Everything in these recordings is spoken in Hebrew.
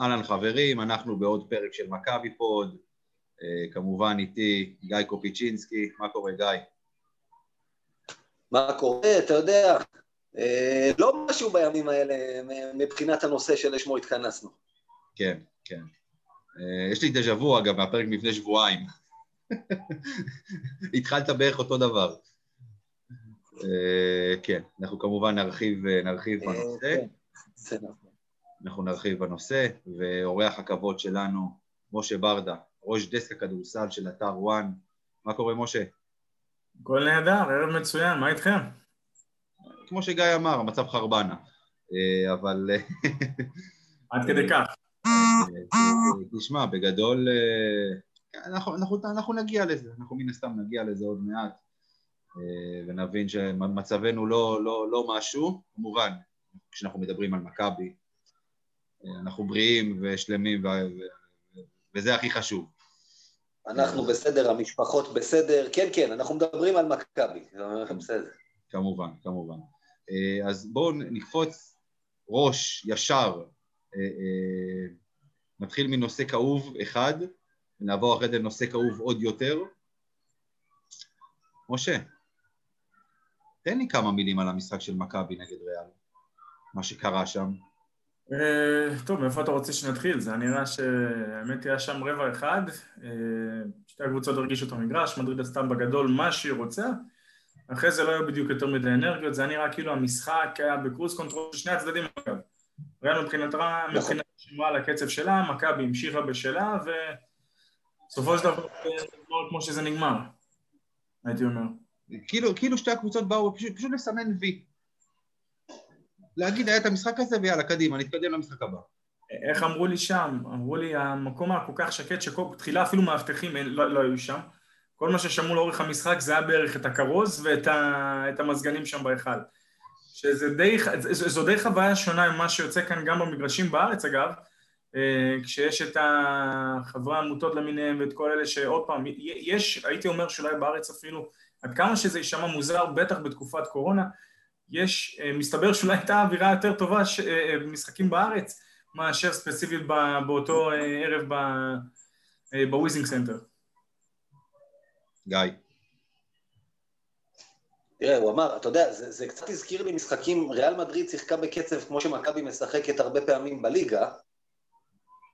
אהלן חברים, אנחנו בעוד פרק של מכבי פוד, אה, כמובן איתי גיא קופיצ'ינסקי, מה קורה גיא? מה קורה, אתה יודע, אה, לא משהו בימים האלה מבחינת הנושא שלשמו התכנסנו. כן, כן. אה, יש לי דז'ה וו אגב מהפרק מלפני שבועיים. התחלת בערך אותו דבר. כן, אנחנו כמובן נרחיב, נרחיב בנושא. אנחנו נרחיב בנושא, ואורח הכבוד שלנו, משה ברדה, ראש דסק הכדורסל של אתר וואן. מה קורה, משה? הכל נהדר, ערב מצוין, מה איתכם? כמו שגיא אמר, המצב חרבנה, אה, אבל... עד כדי כך. תשמע, בגדול, אה, אנחנו, אנחנו, אנחנו נגיע לזה, אנחנו מן הסתם נגיע לזה עוד מעט, אה, ונבין שמצבנו לא, לא, לא משהו, כמובן, כשאנחנו מדברים על מכבי, אנחנו בריאים ושלמים. וזה הכי חשוב. אנחנו בסדר, המשפחות בסדר, כן, כן, אנחנו מדברים על מכבי, בסדר. כמובן, כמובן. אה, אז בואו נקפוץ ראש ישר, אה, אה, נתחיל מנושא כאוב אחד, ונעבור אחרי זה לנושא כאוב עוד יותר. משה, תן לי כמה מילים על המשחק של מכבי נגד ריאל, מה שקרה שם. אה, טוב, מאיפה אתה רוצה שנתחיל? זה נראה שהאמת היה שם רבע אחד, אה, שתי הקבוצות הרגישו את המגרש, מדריד עשתה בגדול מה שהיא רוצה, אחרי זה לא היו בדיוק יותר מדי אנרגיות, זה היה נראה כאילו המשחק היה ב cruise control של שני הצדדים אגב. ריאל מבחינתה, נכון. מבחינת שמרה על הקצב שלה, מכבי המשיכה בשלה, ובסופו של דבר לא כמו שזה נגמר, הייתי אומר. כאילו, כאילו שתי הקבוצות באו פשוט, פשוט לסמן וי. להגיד, היה את המשחק הזה ויאללה, קדימה, נתקדם למשחק הבא. איך אמרו לי שם? אמרו לי, המקום היה כל כך שקט שתחילה אפילו מאבטחים לא, לא היו שם. כל מה ששמעו לאורך המשחק זה היה בערך את הכרוז ואת המזגנים שם בהיכל. שזה די, די חוויה שונה ממה שיוצא כאן גם במגרשים בארץ אגב, אה, כשיש את החברי העמותות למיניהם ואת כל אלה שעוד פעם, יש, הייתי אומר שאולי בארץ אפילו, עד כמה שזה יישמע מוזר, בטח בתקופת קורונה, יש, אה, מסתבר שאולי הייתה אווירה יותר טובה במשחקים אה, אה, בארץ מאשר ספציפית באותו ערב ב WiZink Center. גיא. תראה, הוא אמר, אתה יודע, זה, זה קצת הזכיר לי משחקים, ריאל מדריד שיחקה בקצב כמו שמכבי משחקת הרבה פעמים בליגה,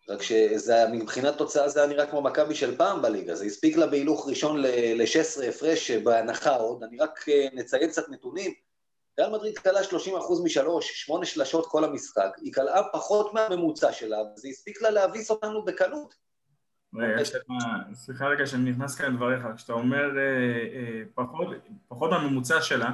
רק שמבחינת תוצאה זה היה נראה כמו מכבי של פעם בליגה, זה הספיק לה בהילוך ראשון ל-16 הפרש בהנחה עוד, אני רק נציין קצת נתונים, ריאל מדריד כלה 30 אחוז משלוש, שמונה שלשות כל המשחק, היא כלאה פחות מהממוצע שלה, וזה הספיק לה להביס אותנו בקלות. סליחה רגע שאני נכנס כאן לדבריך, כשאתה אומר אה, אה, פחות מהממוצע שלה,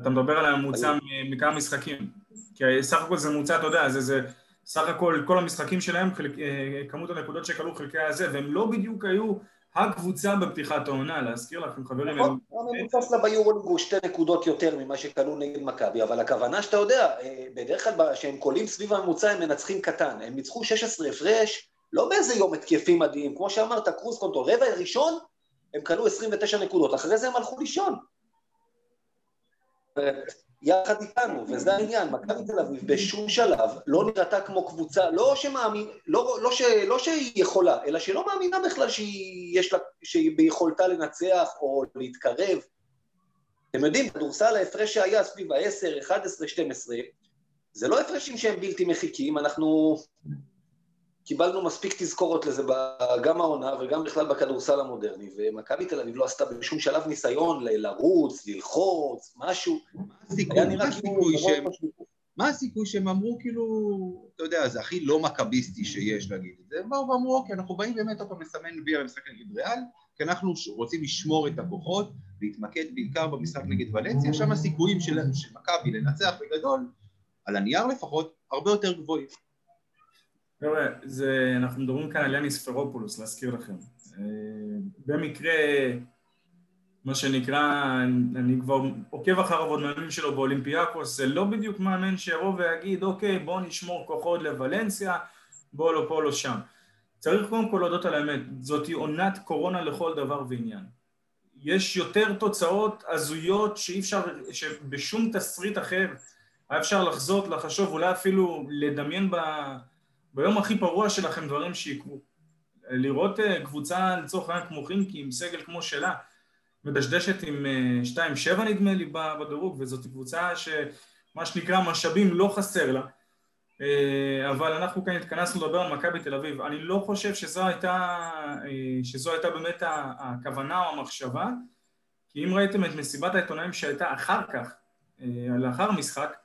אתה מדבר על הממוצע מכמה משחקים, כי סך הכל זה ממוצע, אתה יודע, זה סך הכל כל המשחקים שלהם, אה, כמות הנקודות שקלעו חלקי הזה, והם לא בדיוק היו הקבוצה בפתיחת העונה, להזכיר לכם חברים. נכון, הממוצע שלה ביורוליג הוא שתי נקודות יותר ממה שקלעו נגד מכבי, אבל הכוונה שאתה יודע, אה, בדרך כלל כשהם קולעים סביב הממוצע הם מנצחים קטן, הם ניצחו 16 הפרש, לא באיזה יום התקפי מדהים, כמו שאמרת, cruise control, רבע ראשון הם קלעו 29 נקודות, אחרי זה הם הלכו לישון. יחד איתנו, וזה העניין, מכבי תל אביב בשום שלב לא נראתה כמו קבוצה, לא שמאמין, לא, לא, ש, לא שהיא יכולה, אלא שלא מאמינה בכלל שהיא, לה, שהיא ביכולתה לנצח או להתקרב. אתם יודעים, כדורסל ההפרש שהיה סביב ה-10, 11, 12, זה לא הפרשים שהם בלתי מחיקים, אנחנו קיבלנו מספיק תזכורות לזה גם העונה וגם בכלל בכדורסל המודרני, ומכבי תל אביב לא עשתה בשום שלב ניסיון לרוץ, ללחוץ, משהו. כאילו... מה הסיכוי שהם אמרו כאילו, אתה יודע, זה הכי לא מכביסטי שיש להגיד את זה, הם באו ואמרו, אוקיי, אנחנו באים באמת עוד פעם לסמן וי על המשחק נגד ריאל, כי אנחנו רוצים לשמור את הכוחות, להתמקד בעיקר במשחק נגד ולנסיה, שם הסיכויים של מכבי לנצח בגדול, על הנייר לפחות, הרבה יותר גבוהים. חבר'ה, אנחנו מדברים כאן על יאניס פרופולוס, להזכיר לכם. אה, במקרה, מה שנקרא, אני כבר עוקב אחריו עוד מאמין שלו באולימפיאקוס, זה לא בדיוק מאמן שיבוא ויגיד, אוקיי, בואו נשמור כוחות לוולנסיה, בואו לא פה, לא שם. צריך קודם כל להודות על האמת, זאתי עונת קורונה לכל דבר ועניין. יש יותר תוצאות הזויות שאי אפשר, שבשום תסריט אחר היה אפשר לחזות, לחשוב, אולי אפילו לדמיין ב... ביום הכי פרוע שלכם דברים שיקרו. לראות קבוצה לצורך העניין כמו חינקי עם סגל כמו שלה, מדשדשת עם 2-7 נדמה לי בדירוג, וזאת קבוצה שמה שנקרא משאבים לא חסר לה. אה, אבל אנחנו כאן התכנסנו לדבר על מכבי תל אביב. אני לא חושב שזו הייתה, אה, שזו הייתה באמת הכוונה או המחשבה, כי אם ראיתם את מסיבת העיתונאים שהייתה אחר כך, אה, לאחר המשחק,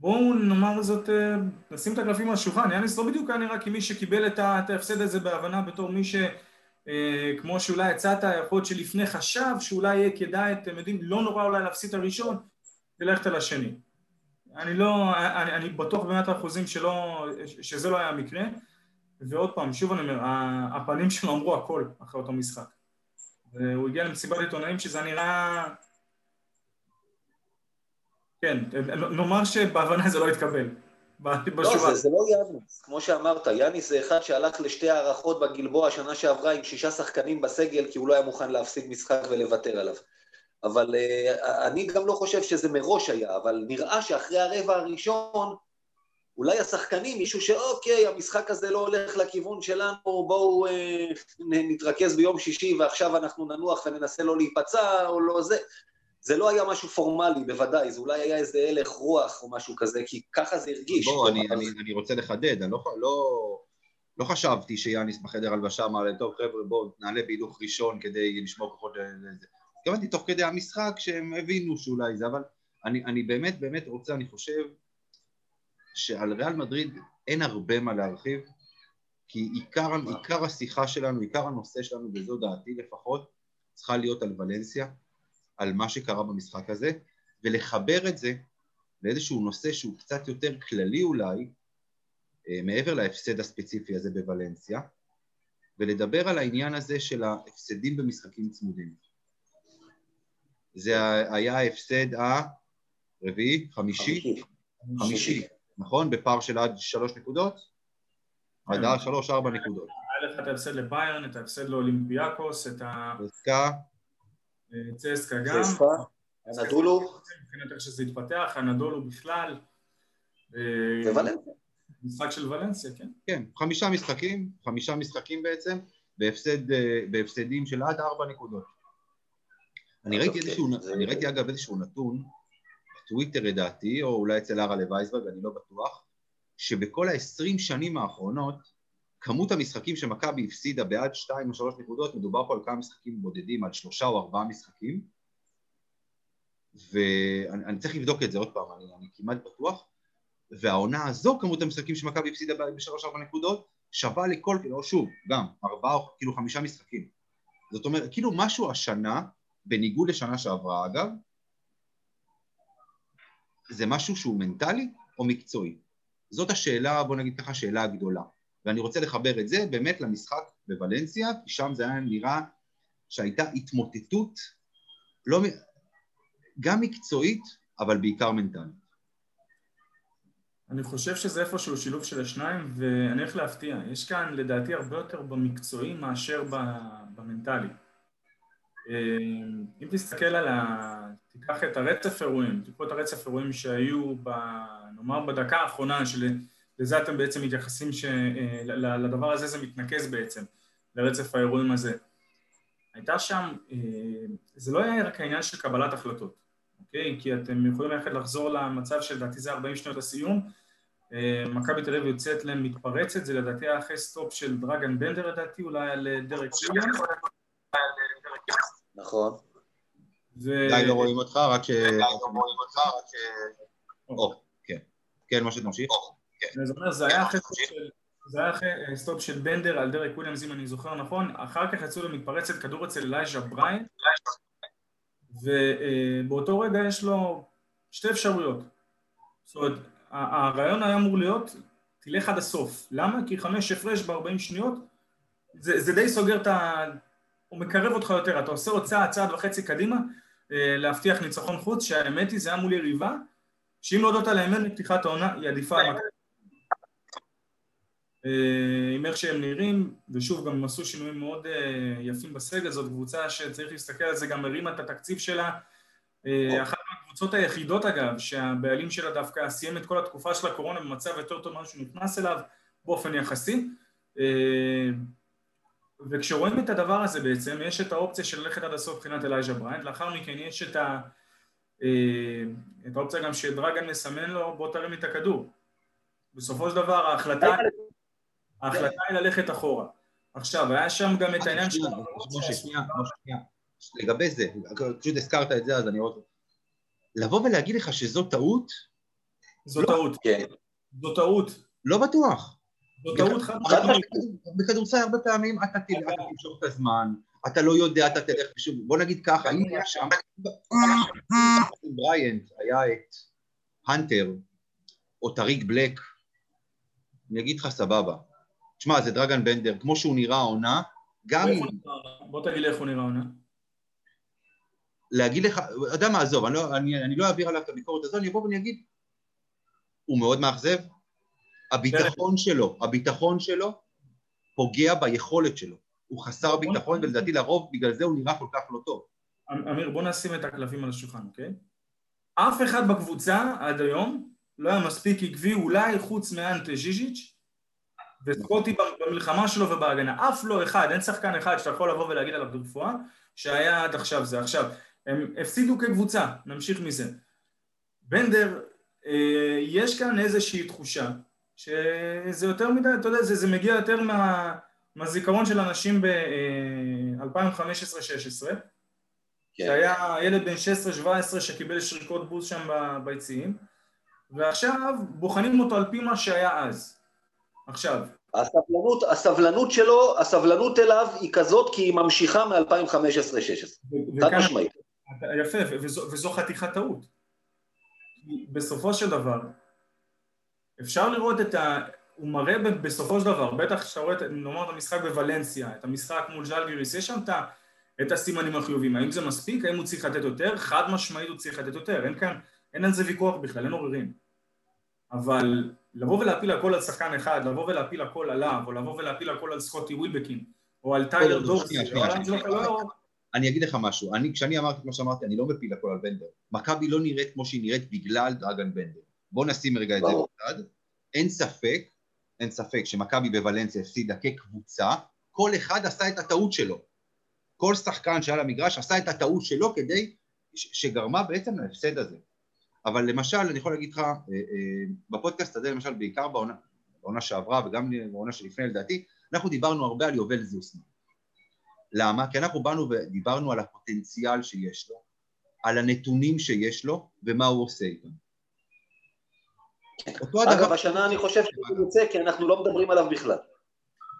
בואו נאמר זאת, נשים את הקלפים על השולחן, יאניס לא בדיוק היה נראה כמי שקיבל את ההפסד הזה בהבנה בתור מי ש... כמו שאולי הצעת, יכול להיות שלפני חשב שאולי יהיה כדאי, אתם יודעים, לא נורא אולי להפסיד את הראשון וללכת על השני. אני לא, אני, אני בטוח במאת האחוזים שלא, שזה לא היה המקרה, ועוד פעם, שוב אני אומר, הפנים שלו אמרו הכל אחרי אותו משחק. והוא הגיע למסיבת עיתונאים שזה נראה... כן, נאמר שבהבנה זה לא התקבל. לא, זה, זה לא יאניס, כמו שאמרת, יאניס זה אחד שהלך לשתי הערכות בגלבוע שנה שעברה עם שישה שחקנים בסגל כי הוא לא היה מוכן להפסיד משחק ולוותר עליו. אבל uh, אני גם לא חושב שזה מראש היה, אבל נראה שאחרי הרבע הראשון, אולי השחקנים, מישהו שאוקיי, המשחק הזה לא הולך לכיוון שלנו, בואו uh, נתרכז ביום שישי ועכשיו אנחנו ננוח וננסה לא להיפצע או לא זה. זה לא היה משהו פורמלי, בוודאי, זה אולי היה איזה הלך רוח או משהו כזה, כי ככה זה הרגיש. בוא, אני, אני, אני רוצה לחדד, אני לא, לא, לא חשבתי שיאניס בחדר הלבשה אמר להם, טוב חבר'ה בואו נעלה בהילוך ראשון כדי לשמור כוחות לזה. התכוונתי תוך כדי המשחק שהם הבינו שאולי זה, אבל אני, אני באמת באמת רוצה, אני חושב שעל ריאל מדריד אין הרבה מה להרחיב, כי עיקר, עיקר השיחה שלנו, עיקר הנושא שלנו, וזו דעתי לפחות, צריכה להיות על ולנסיה, על מה שקרה במשחק הזה, ולחבר את זה לאיזשהו נושא שהוא קצת יותר כללי אולי, אה, מעבר להפסד הספציפי הזה בוולנסיה, ולדבר על העניין הזה של ההפסדים במשחקים צמודים. זה היה ההפסד הרביעי, חמישי, חמישי, נכון? בפער של עד שלוש נקודות? עד כן. שלוש, ארבע נקודות. היה לך את ההפסד לביירן, את ההפסד לאולימפיאקוס, את ה... צסקה גם. צסקה, אנדולו. מבחינת איך שזה התפתח, אנדולו בכלל. וולנסיה. משחק של ולנסיה, כן. כן, חמישה משחקים, חמישה משחקים בעצם, בהפסדים של עד ארבע נקודות. אני ראיתי איזשהו, אני ראיתי אגב איזשהו נתון, בטוויטר לדעתי, או אולי אצל הרלה וייסברג, אני לא בטוח, שבכל ה-20 שנים האחרונות, כמות המשחקים שמכבי הפסידה בעד 2 או 3 נקודות, מדובר פה על כמה משחקים בודדים, על שלושה או ארבעה משחקים, ואני צריך לבדוק את זה עוד פעם, אני, אני כמעט בטוח, והעונה הזו, כמות המשחקים שמכבי הפסידה בשלוש-ארבע נקודות, שווה לכל, או שוב, גם, ארבעה או כאילו חמישה משחקים. זאת אומרת, כאילו משהו השנה, בניגוד לשנה שעברה אגב, זה משהו שהוא מנטלי או מקצועי? זאת השאלה, בוא נגיד ככה, השאלה הגדולה. ואני רוצה לחבר את זה באמת למשחק בוולנסיה, כי שם זה היה נראה שהייתה התמוטטות, לא, גם מקצועית, אבל בעיקר מנטלית. אני חושב שזה איפשהו שילוב של השניים, ואני הולך להפתיע. יש כאן לדעתי הרבה יותר במקצועי מאשר במנטלי. אם תסתכל על ה... תיקח את הרצף אירועים, תיקחו את הרצף אירועים שהיו, ב... נאמר בדקה האחרונה, שלזה אתם בעצם מתייחסים, ש... לדבר הזה זה מתנקז בעצם, לרצף האירועים הזה. הייתה שם, זה לא היה רק העניין של קבלת החלטות, אוקיי? כי אתם יכולים ללכת לחזור למצב שלדעתי זה 40 שניות לסיום, מכבי תל אביב יוצאת להם מתפרצת, זה לדעתי היה אחרי stop של דרגן בנדר לדעתי, אולי על דרק וויליאמס. נכון. די לא רואים אותך, רק ש... די לא רואים אותך, רק ש... או, כן. כן, משה תמשיך. כן. זה אומר, זה היה אחרי זה היה אחרי stop של בנדר על דרק וויליאמס, אם אני זוכר נכון, אחר כך יצאו למתפרצת כדור אצל אלייז'ה בריינט, ובאותו רגע יש לו שתי אפשרויות. זאת אומרת, הרעיון היה אמור להיות, תלך עד הסוף. למה? כי חמש הפרש ב-40 שניות, זה, זה די סוגר את ה... הוא מקרב אותך יותר, אתה עושה עוד צעד, צעד וחצי קדימה, אה, להבטיח ניצחון חוץ, שהאמת היא, זה היה מול יריבה, שאם להודות על האמת מפתיחת העונה, היא עדיפה על מכבי. אה, עם איך שהם נראים, ושוב, גם הם עשו שינויים מאוד אה, יפים בסגל, זאת קבוצה שצריך להסתכל על זה, גם הרימה את התקציב שלה, אחת הקבוצות היחידות אגב, שהבעלים שלה דווקא סיים את כל התקופה של הקורונה במצב יותר טוב ממה שהוא נכנס אליו באופן יחסי. אה, וכשרואים את הדבר הזה בעצם, יש את האופציה של ללכת עד הסוף מבחינת אלייז'ה בריינט, לאחר מכן יש את, ה, אה, את האופציה גם שדרגן מסמן לו, בוא תרים את הכדור. בסופו של דבר ההחלטה, ההחלטה היא ללכת אחורה. עכשיו, היה שם גם את העניין של... משה, שנייה, שנייה. לגבי זה, פשוט הזכרת את זה, אז אני רוצה... לבוא ולהגיד לך שזו טעות? זו טעות, כן. זו טעות. לא בטוח. זו טעות חד בכדורסל הרבה פעמים אתה תמשוך את הזמן, אתה לא יודע, אתה תלך ושוב, בוא נגיד ככה, אם היה שם, בריינט היה את הנטר או טאריק בלק, אני אגיד לך סבבה. תשמע, זה דרגן בנדר, כמו שהוא נראה העונה, גם אם... בוא תגיד לי איך הוא נראה העונה. להגיד לך, אתה יודע מה, עזוב, אני לא, אני, אני לא אעביר עליו את הביקורת הזו, אני אבוא ואני אגיד, הוא מאוד מאכזב, הביטחון שלו, הביטחון שלו פוגע ביכולת שלו, הוא חסר ביטחון ולדעתי לרוב בגלל זה הוא נראה כל כך לא טוב. אמ, אמיר, בוא נשים את הקלפים על השולחן, אוקיי? אף אחד בקבוצה עד היום לא היה מספיק עקבי, אולי חוץ מאנטה ז'יז'יץ' וסקוטי במלחמה שלו ובהגנה. אף לא אחד, אין שחקן אחד שאתה יכול לבוא ולהגיד עליו ברפואה שהיה עד עכשיו זה. עכשיו, הם הפסידו כקבוצה, נמשיך מזה. בנדר, אה, יש כאן איזושהי תחושה שזה יותר מדי, אתה יודע, זה, זה מגיע יותר מה, מהזיכרון של אנשים ב-2015-2016 אה, כן. שהיה ילד בן 16-17 שקיבל שריקות בוז שם ביציעים ועכשיו בוחנים אותו על פי מה שהיה אז. עכשיו. הסבלנות, הסבלנות שלו, הסבלנות אליו היא כזאת כי היא ממשיכה מ-2015-2016. חד משמעית. יפה, וזו, וזו חתיכת טעות. בסופו של דבר, אפשר לראות את ה... הוא מראה בסופו של דבר, בטח כשאתה רואה, נאמר את המשחק בוולנסיה, את המשחק מול ז'לגיריס, יש שם את, את הסימנים החיובים, האם זה מספיק, האם הוא צריך לתת יותר, חד משמעית הוא צריך לתת יותר, אין כאן, אין על זה ויכוח בכלל, אין עוררין. אבל לבוא ולהפיל הכל על שחקן אחד, לבוא ולהפיל הכל עליו, או לבוא ולהפיל הכל על סקוטי ווילבקין, או על טיילר דורסי, אני אגיד לך משהו, אני, כשאני אמרתי כמו שאמרתי, אני לא מפיל הכל על בנדר. מכבי לא נראית כמו שהיא נראית בגלל דרגן בנדר. בוא נשים רגע את זה בצד. אין ספק, אין ספק שמכבי בוולנסיה הפסידה כקבוצה, כל אחד עשה את הטעות שלו. כל שחקן שהיה למגרש עשה את הטעות שלו כדי, שגרמה בעצם להפסד הזה. אבל למשל, אני יכול להגיד לך, אה, אה, בפודקאסט הזה, למשל, בעיקר בעונה, בעונה שעברה וגם בעונה שלפני לדעתי, אנחנו דיברנו הרבה על יובל זוסמן. למה? כי אנחנו באנו ודיברנו על הפוטנציאל שיש לו, על הנתונים שיש לו ומה הוא עושה איתם. אגב, השנה אני חושב שהוא יוצא כי אנחנו לא מדברים עליו בכלל.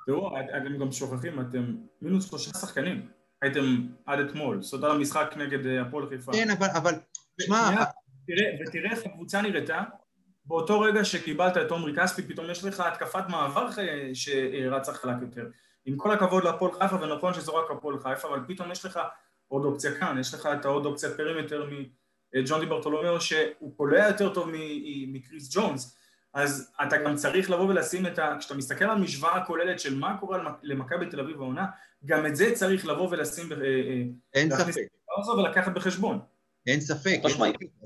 תראו, אתם גם שוכחים, אתם מינוס שלושה שחקנים. הייתם עד אתמול, סודה למשחק נגד אה, הפועל חיפה. כן, אבל, אבל, תשמע... ותראה איך הקבוצה נראתה, באותו רגע שקיבלת את עומרי כספי, פתאום יש לך התקפת מעבר אה, שרצה חלק יותר. עם כל הכבוד להפועל חיפה, ונכון שזו רק הפועל חיפה, אבל פתאום יש לך עוד אופציה כאן, יש לך את העוד אופציה perimeter מג'ון די ברטולומיאו, שהוא קולע יותר טוב מקריס ג'ונס, אז אתה גם צריך לבוא ולשים את ה... כשאתה מסתכל על המשוואה הכוללת של מה קורה למכבי תל אביב העונה, גם את זה צריך לבוא ולשים... אה, אה, אין ספק. ולקחת בחשבון. אין ספק,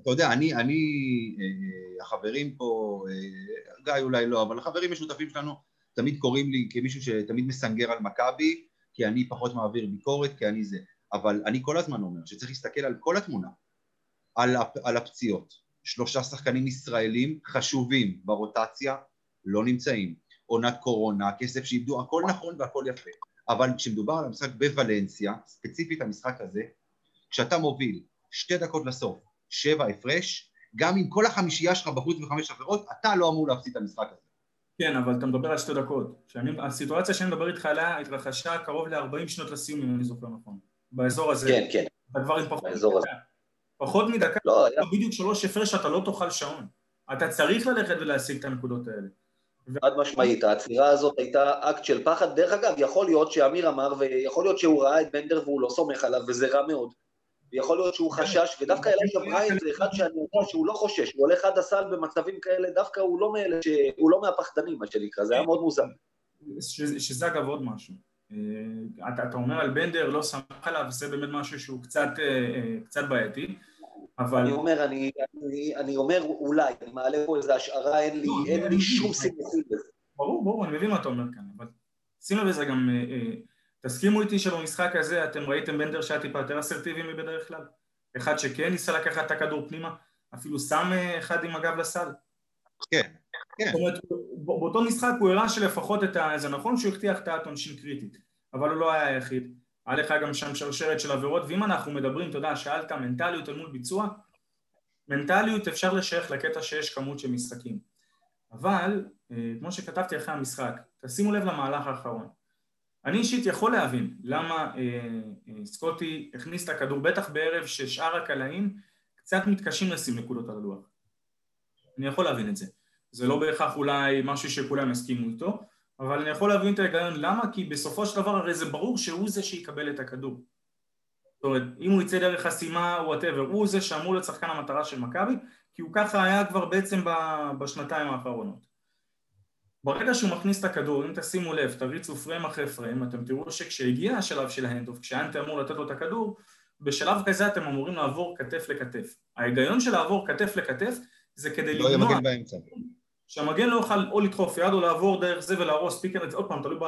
אתה יודע, אני, אני, אה, החברים פה, גיא אולי לא, אבל החברים משותפים שלנו, תמיד קוראים לי כמישהו שתמיד מסנגר על מכבי, כי אני פחות מעביר ביקורת, כי אני זה. אבל אני כל הזמן אומר שצריך להסתכל על כל התמונה, על, על הפציעות. שלושה שחקנים ישראלים חשובים ברוטציה לא נמצאים. עונת קורונה, כסף שאיבדו, הכל נכון והכל יפה. אבל כשמדובר על המשחק בוולנסיה, ספציפית המשחק הזה, כשאתה מוביל שתי דקות לסוף, שבע הפרש, גם אם כל החמישייה שלך בחוץ וחמש אחרות, אתה לא אמור להפסיד את המשחק הזה. כן, אבל אתה מדבר על שתי דקות. שאני, הסיטואציה שאני מדבר איתך עליה התרחשה קרוב ל-40 שנות לסיום, אם אני זוכר נכון. באזור הזה. כן, כן. הדבר עם פחות מדקה. פחות מדקה, לא, היה... בדיוק שלוש הפרש אתה לא תאכל שעון. אתה צריך ללכת ולהשיג את הנקודות האלה. חד משמעית, העצירה הזאת הייתה אקט של פחד. דרך אגב, יכול להיות שאמיר אמר, ויכול להיות שהוא ראה את בנדר והוא לא סומך עליו, וזה רע מאוד. ויכול להיות שהוא חשש, ודווקא אליישה בריין זה אחד שאני יודע שהוא לא חושש, הוא הולך עד הסל במצבים כאלה, דווקא הוא לא מאלה, הוא לא מהפחדנים, מה שנקרא, זה היה מאוד מוזר. שזה אגב עוד משהו. אה, אתה, אתה אומר על בנדר, לא שמח עליו, זה באמת משהו שהוא קצת, אה, אה, קצת בעייתי. אבל... אני אומר, אני, אני, אני אומר אולי, אני מעלה פה איזו השערה, אין לי, לא, אין לי שום סימוכים לזה. ברור, ברור, אני מבין מה אתה אומר כאן, אבל שים לב לזה גם, אה, אה, תסכימו איתי שבמשחק הזה אתם ראיתם בנדר שהיה טיפה יותר אסרטיבי מבדרך כלל? אחד שכן ניסה לקחת את הכדור פנימה, אפילו שם אה, אחד עם הגב לסל. כן, כן. זאת אומרת, באותו משחק הוא הראה שלפחות את ה... זה נכון שהוא הבטיח את העונשין קריטית, אבל הוא לא היה היחיד. היה לך גם שם שרשרת של עבירות, ואם אנחנו מדברים, אתה יודע, שאלת מנטליות אל מול ביצוע, מנטליות אפשר לשייך לקטע שיש כמות של משחקים. אבל, אה, כמו שכתבתי אחרי המשחק, תשימו לב למהלך האחרון. אני אישית יכול להבין למה אה, אה, סקוטי הכניס את הכדור, בטח בערב ששאר הקלעים קצת מתקשים לשים נקודות על הלוח. אני יכול להבין את זה. זה לא בהכרח אולי משהו שכולם יסכימו איתו, אבל אני יכול להבין את ההיגיון למה, כי בסופו של דבר הרי זה ברור שהוא זה שיקבל את הכדור. זאת אומרת, אם הוא יצא דרך חסימה, whatever, הוא זה שאמור להיות שחקן המטרה של מכבי, כי הוא ככה היה כבר בעצם בשנתיים האחרונות. ברגע שהוא מכניס את הכדור, אם תשימו לב, תריצו פריים אחרי פריים, אתם תראו שכשהגיע השלב של ה handoff, כשאנטה אמור לתת לו את הכדור, בשלב כזה אתם אמורים לעבור כתף לכתף. ההיגיון של לעבור כתף לכתף זה כדי לא למנוע... שהמגן לא יוכל או לדחוף יד או לעבור דרך זה ולהרוס פיקר, עוד פעם, תלוי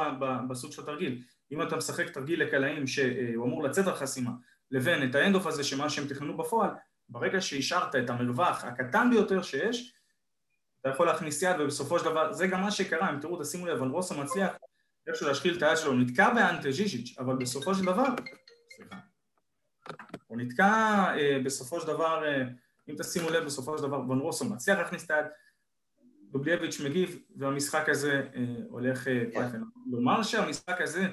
בסוג של התרגיל. אם אתה משחק תרגיל לקלעים שהוא אמור לצאת על חסימה, לבין את האנדוף הזה שמה שהם תכננו בפועל, ברגע שהשארת את המרווח הקטן ביותר שיש, אתה יכול להכניס יד ובסופו של דבר, זה גם מה שקרה, אם תראו, תשימו לב, רוסו מצליח איכשהו להשחיל את היד שלו, הוא נתקע באנטה ז'יז'יץ', אבל בסופו של דבר, סליחה, הוא נתקע אה, בסופו של דבר, אה, אם תשימו לב, בסופו של דבר, ון רוסו מצליח להכניס את היד, דובליאביץ' מגיב, והמשחק הזה אה, הולך אה, פייפן. לומר שהמשחק הזה,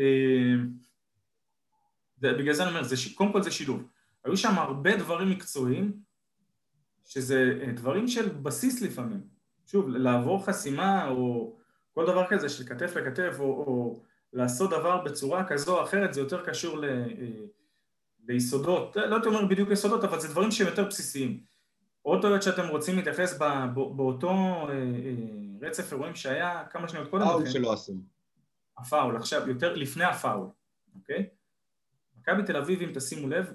אה, בגלל זה אני אומר, זה, קודם כל זה שילוב. היו שם הרבה דברים מקצועיים, שזה אה, דברים של בסיס לפעמים. שוב, לעבור חסימה או כל דבר כזה של כתף לכתף, או, או לעשות דבר בצורה כזו או אחרת, זה יותר קשור ל, אה, ליסודות, לא הייתי אומר בדיוק יסודות, אבל זה דברים שהם יותר בסיסיים. עוד טעות שאתם רוצים להתייחס באותו אה, אה, רצף אירועים שהיה כמה שניות קודם פאול שלא עשו. הפאול, עכשיו, יותר לפני הפאול, אוקיי? מכבי תל אביב, אם תשימו לב,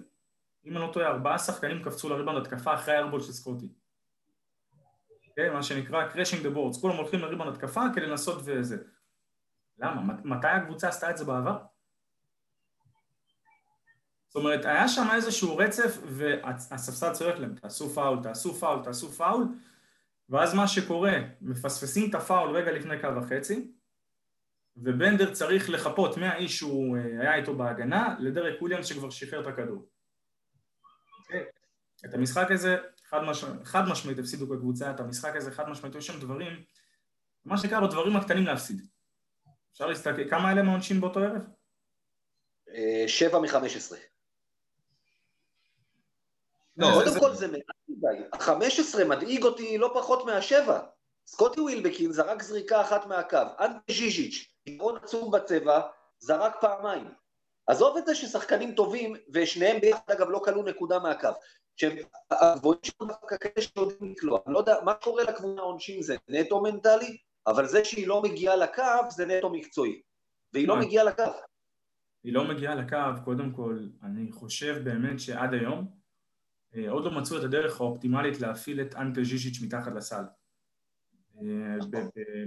אם אני לא טועה, ארבעה שחקנים קפצו לריבאונד התקפה אחרי ה airball של סקוטי. אוקיי? מה שנקרא crashing the boards, כולם הולכים לריבאונד התקפה כדי לנסות וזה. למה? מתי הקבוצה עשתה את זה בעבר? זאת אומרת, היה שם איזשהו רצף והספסל צועק להם, תעשו פאול, תעשו פאול, תעשו פאול ואז מה שקורה, מפספסים את הפאול רגע לפני קו החצי ובנדר צריך לחפות מהאיש שהוא אה, היה איתו בהגנה לדרק וויליאמס שכבר שחרר את הכדור. את המשחק הזה חד, מש... חד משמעית הפסידו בקבוצה, את המשחק הזה חד משמעית, יש שם דברים, מה שנקרא בדברים הקטנים להפסיד. אפשר להסתכל, כמה אלה מעונשין באותו ערב? אה, שבע מחמש עשרה. לא, קודם כל זה מעט מדי. החמש עשרה מדאיג אותי לא פחות מהשבע. סקוטי ווילבקין זרק זריקה אחת מהקו. אנטי ז'יז'יץ', יתרון עצום בצבע, זרק פעמיים. עזוב את זה ששחקנים טובים, ושניהם ביחד אגב לא כלו נקודה מהקו. שהם הגבוהים שלו דווקא כאלה שיודעים לקלוע. אני לא יודע, מה קורה לקבוצה העונשין זה נטו מנטלי, אבל זה שהיא לא מגיעה לקו זה נטו מקצועי. והיא לא מגיעה לקו. היא לא מגיעה לקו, קודם כל, אני חושב באמת שעד היום, אה, עוד לא מצאו את הדרך האופטימלית להפעיל את אנטה ז'יז'יץ' מתחת לסל. אה,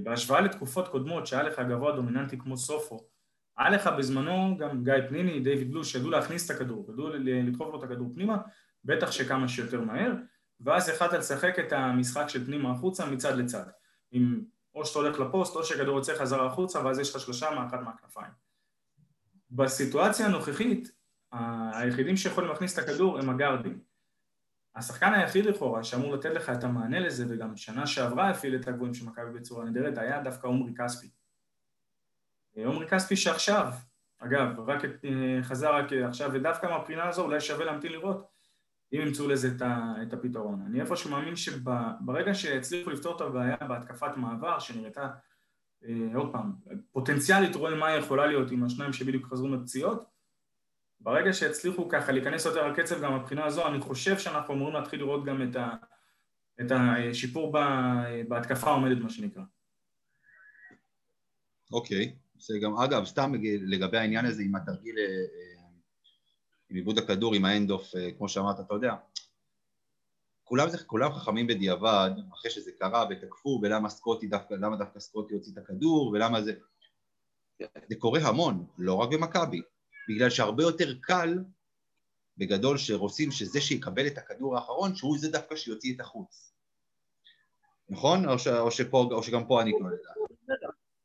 בהשוואה לתקופות קודמות שהיה לך גבוה דומיננטי כמו סופו, היה לך בזמנו גם גיא פניני, דיוויד בלוש, שידעו להכניס את הכדור, ידעו לדחוף לו את הכדור פנימה, בטח שכמה שיותר מהר, ואז יכלת לשחק את המשחק של פנימה החוצה מצד לצד. עם או שאתה הולך לפוסט, או שהכדור יוצא חזרה החוצה, ואז יש לך שלושה מאחת מהכנפיים. בסיטואציה הנוכחית, היחידים שיכולים להכניס את הכדור הם הגארדים. השחקן היחיד לכאורה שאמור לתת לך את המענה לזה, וגם שנה שעברה הפעיל את הגבוהים של מכבי בצורה נהדרת, היה דווקא עומרי כספי. עומרי כספי שעכשיו, אגב, רק אה, חזר רק עכשיו, ודווקא מהבחינה הזו אולי שווה להמתין לראות אם ימצאו לזה את הפתרון. אני איפשהו מאמין שברגע שהצליחו לפתור את הבעיה בהתקפת מעבר, שנראתה, אה, עוד פעם, פוטנציאלית רואים מה יכולה להיות עם השניים שבדיוק חזרו מפציעות, ברגע שהצליחו ככה להיכנס יותר לקצב גם מבחינה הזו, אני חושב שאנחנו אמורים להתחיל לראות גם את, ה, את השיפור בהתקפה העומדת, מה שנקרא. אוקיי, זה גם, אגב, סתם לגבי העניין הזה עם התרגיל, אה, עם עיבוד הכדור, עם האנד אוף, אה, כמו שאמרת, אתה יודע, כולם, זה, כולם חכמים בדיעבד, אחרי שזה קרה ותקפו, ולמה סקוטי דווקא, למה דווקא סקוטי הוציא את הכדור, ולמה זה... זה קורה המון, לא רק במכבי, בגלל שהרבה יותר קל, בגדול, שרוצים שזה שיקבל את הכדור האחרון, שהוא זה דווקא שיוציא את החוץ. נכון? או, ש, או, שפה, או שגם פה אני טועה לדעת.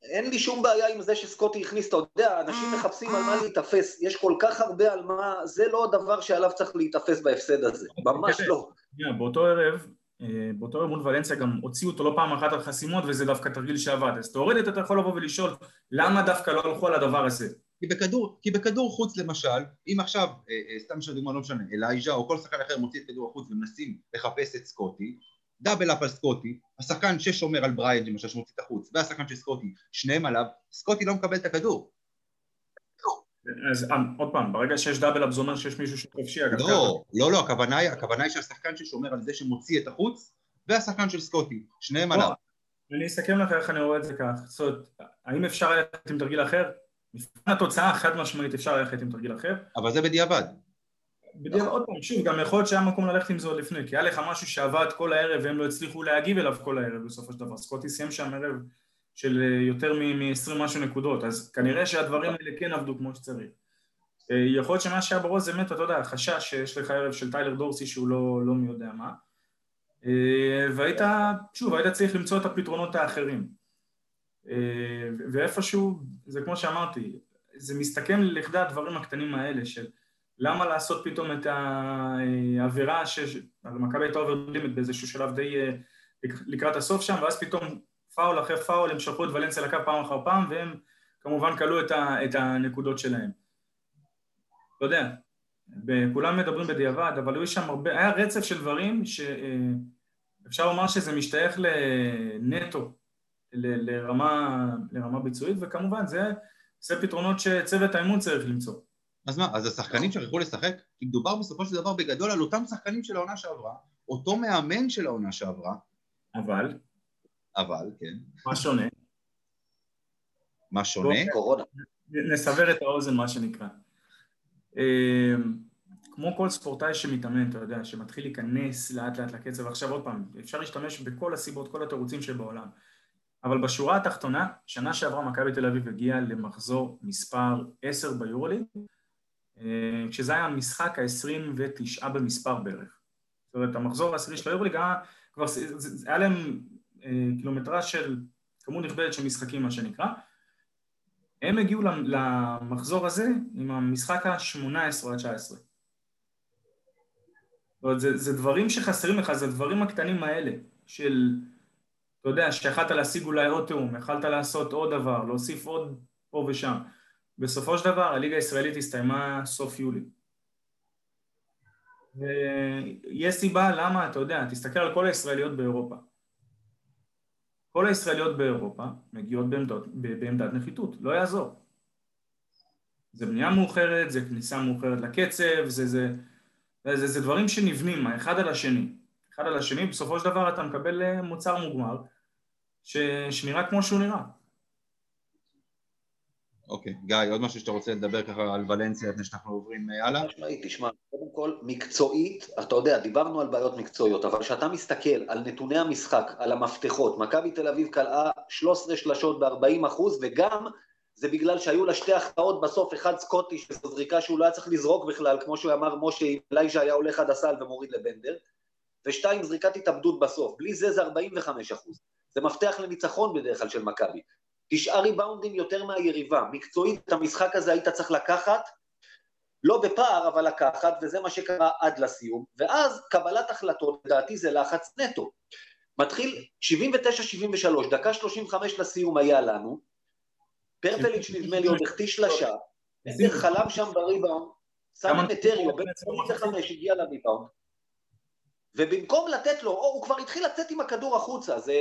אין לי שום בעיה עם זה שסקוטי הכניס, אתה יודע, אנשים מחפשים על מה להיתפס, יש כל כך הרבה על מה, זה לא הדבר שעליו צריך להיתפס בהפסד הזה, ממש לא. באותו ערב, אה, באותו ערב מול ולנסיה גם הוציאו אותו לא פעם אחת על חסימות וזה דווקא תרגיל שעבד, אז תאורטית אתה יכול לבוא ולשאול למה דווקא לא הלכו על הדבר הזה. כי בכדור, כי בכדור חוץ למשל, אם עכשיו, אה, אה, סתם שדוגמה לא משנה, אלייז'ה או כל שחקן אחר מוציא את כדור החוץ ומנסים לחפש את סקוטי, double up על סקוטי, השחקן ששומר על בריינט למשל שמוציא את החוץ, והשחקן של סקוטי, שניהם עליו, סקוטי לא מקבל את הכדור. אז אה, עוד פעם, ברגע שיש double up זה אומר שיש מישהו שחופשי אגב לא, לא, לא, הכוונה היא, הכוונה היא שהשחקן ששומר על זה שמוציא את החוץ, והשחקן של סקוטי, שניהם עליו. אני אסכם לך איך אני רואה את זה כך, זאת אומרת, האם אפשר ללכת עם תרגיל אחר? מבחינת התוצאה חד משמעית אפשר ללכת עם תרגיל אחר. אבל זה בדיעבד. בדיוק, עוד פעם, שוב, גם יכול להיות שהיה מקום ללכת עם זה עוד לפני, כי היה לך משהו שעבד כל הערב והם לא הצליחו להגיב אליו כל הערב בסופו של דבר. סקוטי סיים שם ערב של אה, יותר מ-20 משהו נקודות, אז כנראה שהדברים האלה כן עבדו כמו שצריך. אה, יכול להיות שמה שהיה בראש זה באמת, אתה יודע, חשש שיש לך ערב של טיילר דורסי שהוא לא, לא מי יודע מה, אה, והיית, שוב, היית צריך למצוא את הפתרונות האחרים. ואיפשהו, זה כמו שאמרתי, זה מסתכם לכדי הדברים הקטנים האלה של למה לעשות פתאום את העבירה שמכבי הייתה over the limit באיזשהו שלב די אה, לקראת הסוף שם, ואז פתאום פאול אחרי פאול הם שלחו את ולנסיה לקו פעם אחר פעם, והם כמובן כלו את, ה, את הנקודות שלהם. לא יודע, כולם מדברים בדיעבד, אבל היו שם הרבה, היה רצף של דברים שאפשר אה, לומר שזה משתייך לנטו, ל, לרמה, לרמה ביצועית, וכמובן זה, זה פתרונות שצוות האימון צריך למצוא. אז מה, אז השחקנים שכחו לשחק? כי מדובר בסופו של דבר בגדול על אותם שחקנים של העונה שעברה, אותו מאמן של העונה שעברה. אבל? אבל, כן. מה שונה? מה שונה? קורונה. נסבר את האוזן, מה שנקרא. אמ, כמו כל ספורטאי שמתאמן, אתה יודע, שמתחיל להיכנס לאט לאט לקצב, עכשיו עוד פעם, אפשר להשתמש בכל הסיבות, כל התירוצים שבעולם. אבל בשורה התחתונה, שנה שעברה מכבי תל אביב הגיעה למחזור מספר 10 ביורוליג, אה, כשזה היה המשחק ה-29 במספר בערך. זאת אומרת, המחזור העשירי של היורליג היה כבר, היה להם אה, קילומטרה של כמות נכבדת של משחקים, מה שנקרא. הם הגיעו למחזור הזה עם המשחק ה-18 עד 19. זאת אומרת, זה, זה דברים שחסרים לך, זה הדברים הקטנים האלה של, אתה יודע, שיכלת להשיג אולי עוד תיאום, יכלת לעשות עוד דבר, להוסיף עוד פה ושם. בסופו של דבר הליגה הישראלית הסתיימה סוף יולי. ויש סיבה למה, אתה יודע, תסתכל על כל הישראליות באירופה. כל הישראליות באירופה מגיעות בעמדות, בעמדת נחיתות, לא יעזור. זה בנייה מאוחרת, זה כניסה מאוחרת לקצב, זה, זה, זה, זה, זה דברים שנבנים האחד על השני. אחד על השני, בסופו של דבר אתה מקבל אה, מוצר מוגמר שנראה כמו שהוא נראה. אוקיי, גיא, עוד משהו שאתה רוצה לדבר ככה על ולנסיה לפני שאנחנו עוברים אה, הלאה? תשמעי, תשמע, קודם כל, מקצועית, אתה יודע, דיברנו על בעיות מקצועיות, אבל כשאתה מסתכל על נתוני המשחק, על המפתחות, מכבי תל אביב קלעה 13 שלשות ב-40 אחוז, וגם זה בגלל שהיו לה שתי החטאות בסוף, אחד סקוטי, שזו זריקה שהוא לא היה צריך לזרוק בכלל, כמו שהוא אמר משה, אם אלייז'ה היה הולך עד הסל ומוריד לבנדר, ושתיים, זריקת התאבדות בסוף, בלי זה זה 45 אחוז. זה מפתח לניצחון בדרך כלל של מכבי. תשעה ריבאונדים יותר מהיריבה. מקצועית את המשחק הזה היית צריך לקחת, לא בפער, אבל לקחת, וזה מה שקרה עד לסיום. ואז קבלת החלטות, לדעתי זה לחץ נטו. מתחיל 79-73, דקה 35 לסיום היה לנו, פרפליץ' נדמה לי עוד החטיא שלשה, חלם שם בריבאונד, שם את אתריו, בין 25 הגיע לריבאונד, ובמקום לתת לו, או, הוא כבר התחיל לצאת עם הכדור החוצה, זה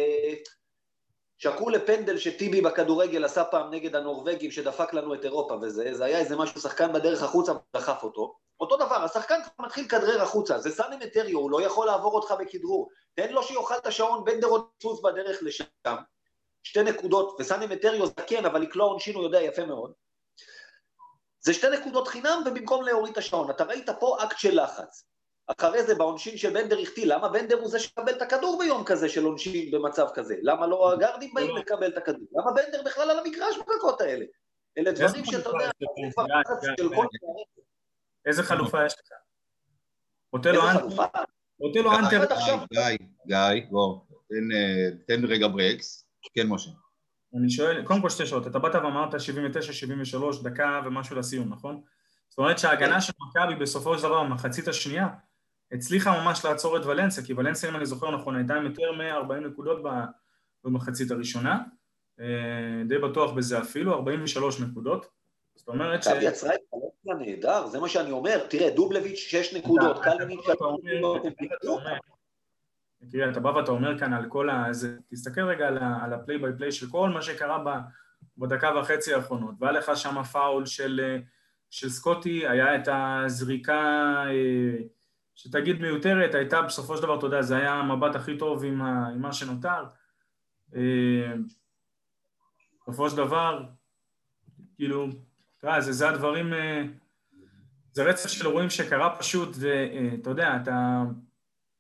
שקעו לפנדל שטיבי בכדורגל עשה פעם נגד הנורבגים שדפק לנו את אירופה וזה, זה היה איזה משהו, שחקן בדרך החוצה ודחף אותו. אותו דבר, השחקן כבר מתחיל לכדרר החוצה, זה סאנם אתריו, הוא לא יכול לעבור אותך בכדרור. תן לו שיאכל את השעון, בנדר עוד סוס בדרך לשם. שתי נקודות, וסאנם אתריו זקן, אבל לקלוע עונשין הוא יודע יפה מאוד. זה שתי נקודות חינם, ובמקום להוריד את השעון. אתה ראית פה אקט של לחץ. אחרי זה בעונשין של בנדר החטיא, למה בנדר הוא זה שקבל את הכדור ביום כזה של עונשין במצב כזה? למה לא הגארדים באים לא. לקבל את הכדור? למה בנדר בכלל על המגרש בדקות האלה? אלה דברים שאתה יודע, זה כבר לחץ של כל איזה חלופה יש לך? רוצה איזה לו אנטר? חלופה? רוצה לו אנטר? עד עכשיו. גיא, גיא, בוא, תן, אה, תן רגע ברקס. כן, משה. אני שואל, קודם כל שתי שאלות, אתה באת ואמרת 79-73 דקה ומשהו לסיום, נכון? זאת אומרת שההגנה של מכבי בסופו של דבר במחצית השנייה הצליחה ממש לעצור את ולנסיה, כי ולנסיה אם אני זוכר נכון הייתה עם יותר מ-40 נקודות במחצית הראשונה, אה, די בטוח בזה אפילו, 43 נקודות, זאת אומרת ש... מכבי יצרה את ולנסיה נהדר, זה מה שאני אומר. תראה, דובלייביץ' שש נקודות, אתה- קלניץ' אתה שלוש אומר- נקודות, הם תראה, אתה בא ואתה אומר כאן על כל ה... תסתכל רגע על ה play by play של כל מה שקרה בדקה וחצי האחרונות, והיה לך שם פאול של, אה, סקוטי, היה את הזריקה, אה, שתגיד מיותרת, הייתה בסופו של דבר, אתה יודע, זה היה המבט הכי טוב עם, ה, עם מה שנותר. אה, בסופו של דבר, כאילו, תראה, זה, זה הדברים, אה, זה רצף של אירועים שקרה פשוט, ואתה יודע, אתה...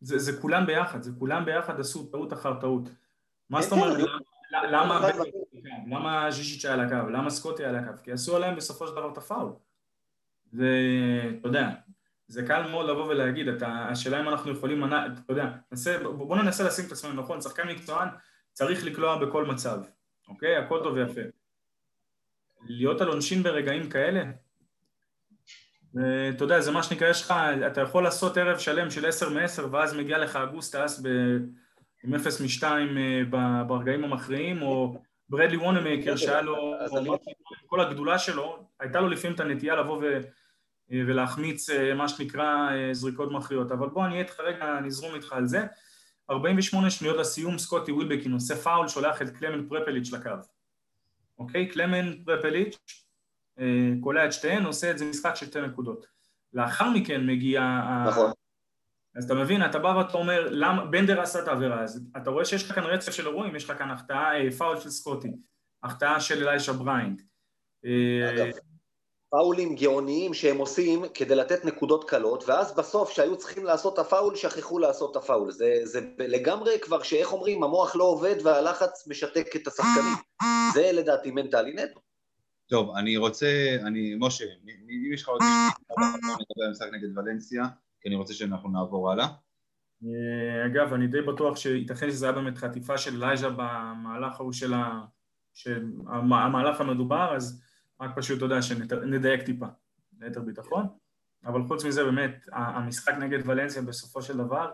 זה, זה כולם ביחד, זה כולם ביחד עשו טעות אחר טעות. מה זאת כן, אומרת, למה- למה ז'יז'יץ' היה על הקו, למה סקוטי היה על הקו? כי עשו עליהם בסופו של דבר את הפאול. ואתה יודע, זה קל מאוד לבוא ולהגיד, אתה, השאלה אם אנחנו יכולים, אתה יודע, ננסה, בוא ננסה לשים את עצמנו נכון, שחקן מקצוען צריך לקלוע בכל מצב, אוקיי? הכל טוב ויפה. להיות על עונשין ברגעים כאלה, אתה יודע, זה מה שנקרא, יש לך, אתה יכול לעשות ערב שלם של 10 מ-10 ואז מגיע לך אגוסטס ב... עם 0 מ-2 ברגעים המכריעים, או ברדלי וונמייקר שהיה לו, כל הגדולה שלו, הייתה לו לפעמים את הנטייה לבוא ו... ולהחמיץ אה, מה שנקרא אה, זריקות מכריעות. אבל בוא אני איתך רגע, נזרום איתך על זה. 48 שניות לסיום, סקוטי ווילבקין עושה פאול, שולח את קלמן פרפליץ' לקו. אוקיי? קלמן פרפליץ' אה, קולע את שתיהן, עושה את זה משחק של שתי נקודות. לאחר מכן מגיע... נכון. אז אתה מבין, אתה בא ואתה אומר, למה, בנדר עשה את העבירה, אז אתה רואה שיש לך כאן רצף של אירועים, יש לך כאן החטאה, אה, פאול של סקוטי, החטאה של אלייז'ה בראיינט. אה, אגב, פאולים גאוניים שהם עושים כדי לתת נקודות קלות, ואז בסוף, כשהיו צריכים לעשות את הפאול, שכחו לעשות את הפאול. זה, זה לגמרי כבר, שאיך אומרים, המוח לא עובד והלחץ משתק את השחקנים. זה לדעתי מנטלי נטו. טוב, אני רוצה, אני, משה, אם יש לך עוד משהו לגבי המשחק נגד ולנסיה, כי אני רוצה שאנחנו נעבור הלאה. אה, אגב, אני די בטוח שייתכן שזה היה באמת חטיפה של אלייז'ה במהלך ההוא של המהלך המדובר, אז רק פשוט, אתה יודע, שנדייק טיפה, ליתר ביטחון. אבל חוץ מזה, באמת, המשחק נגד ולנסיה בסופו של דבר,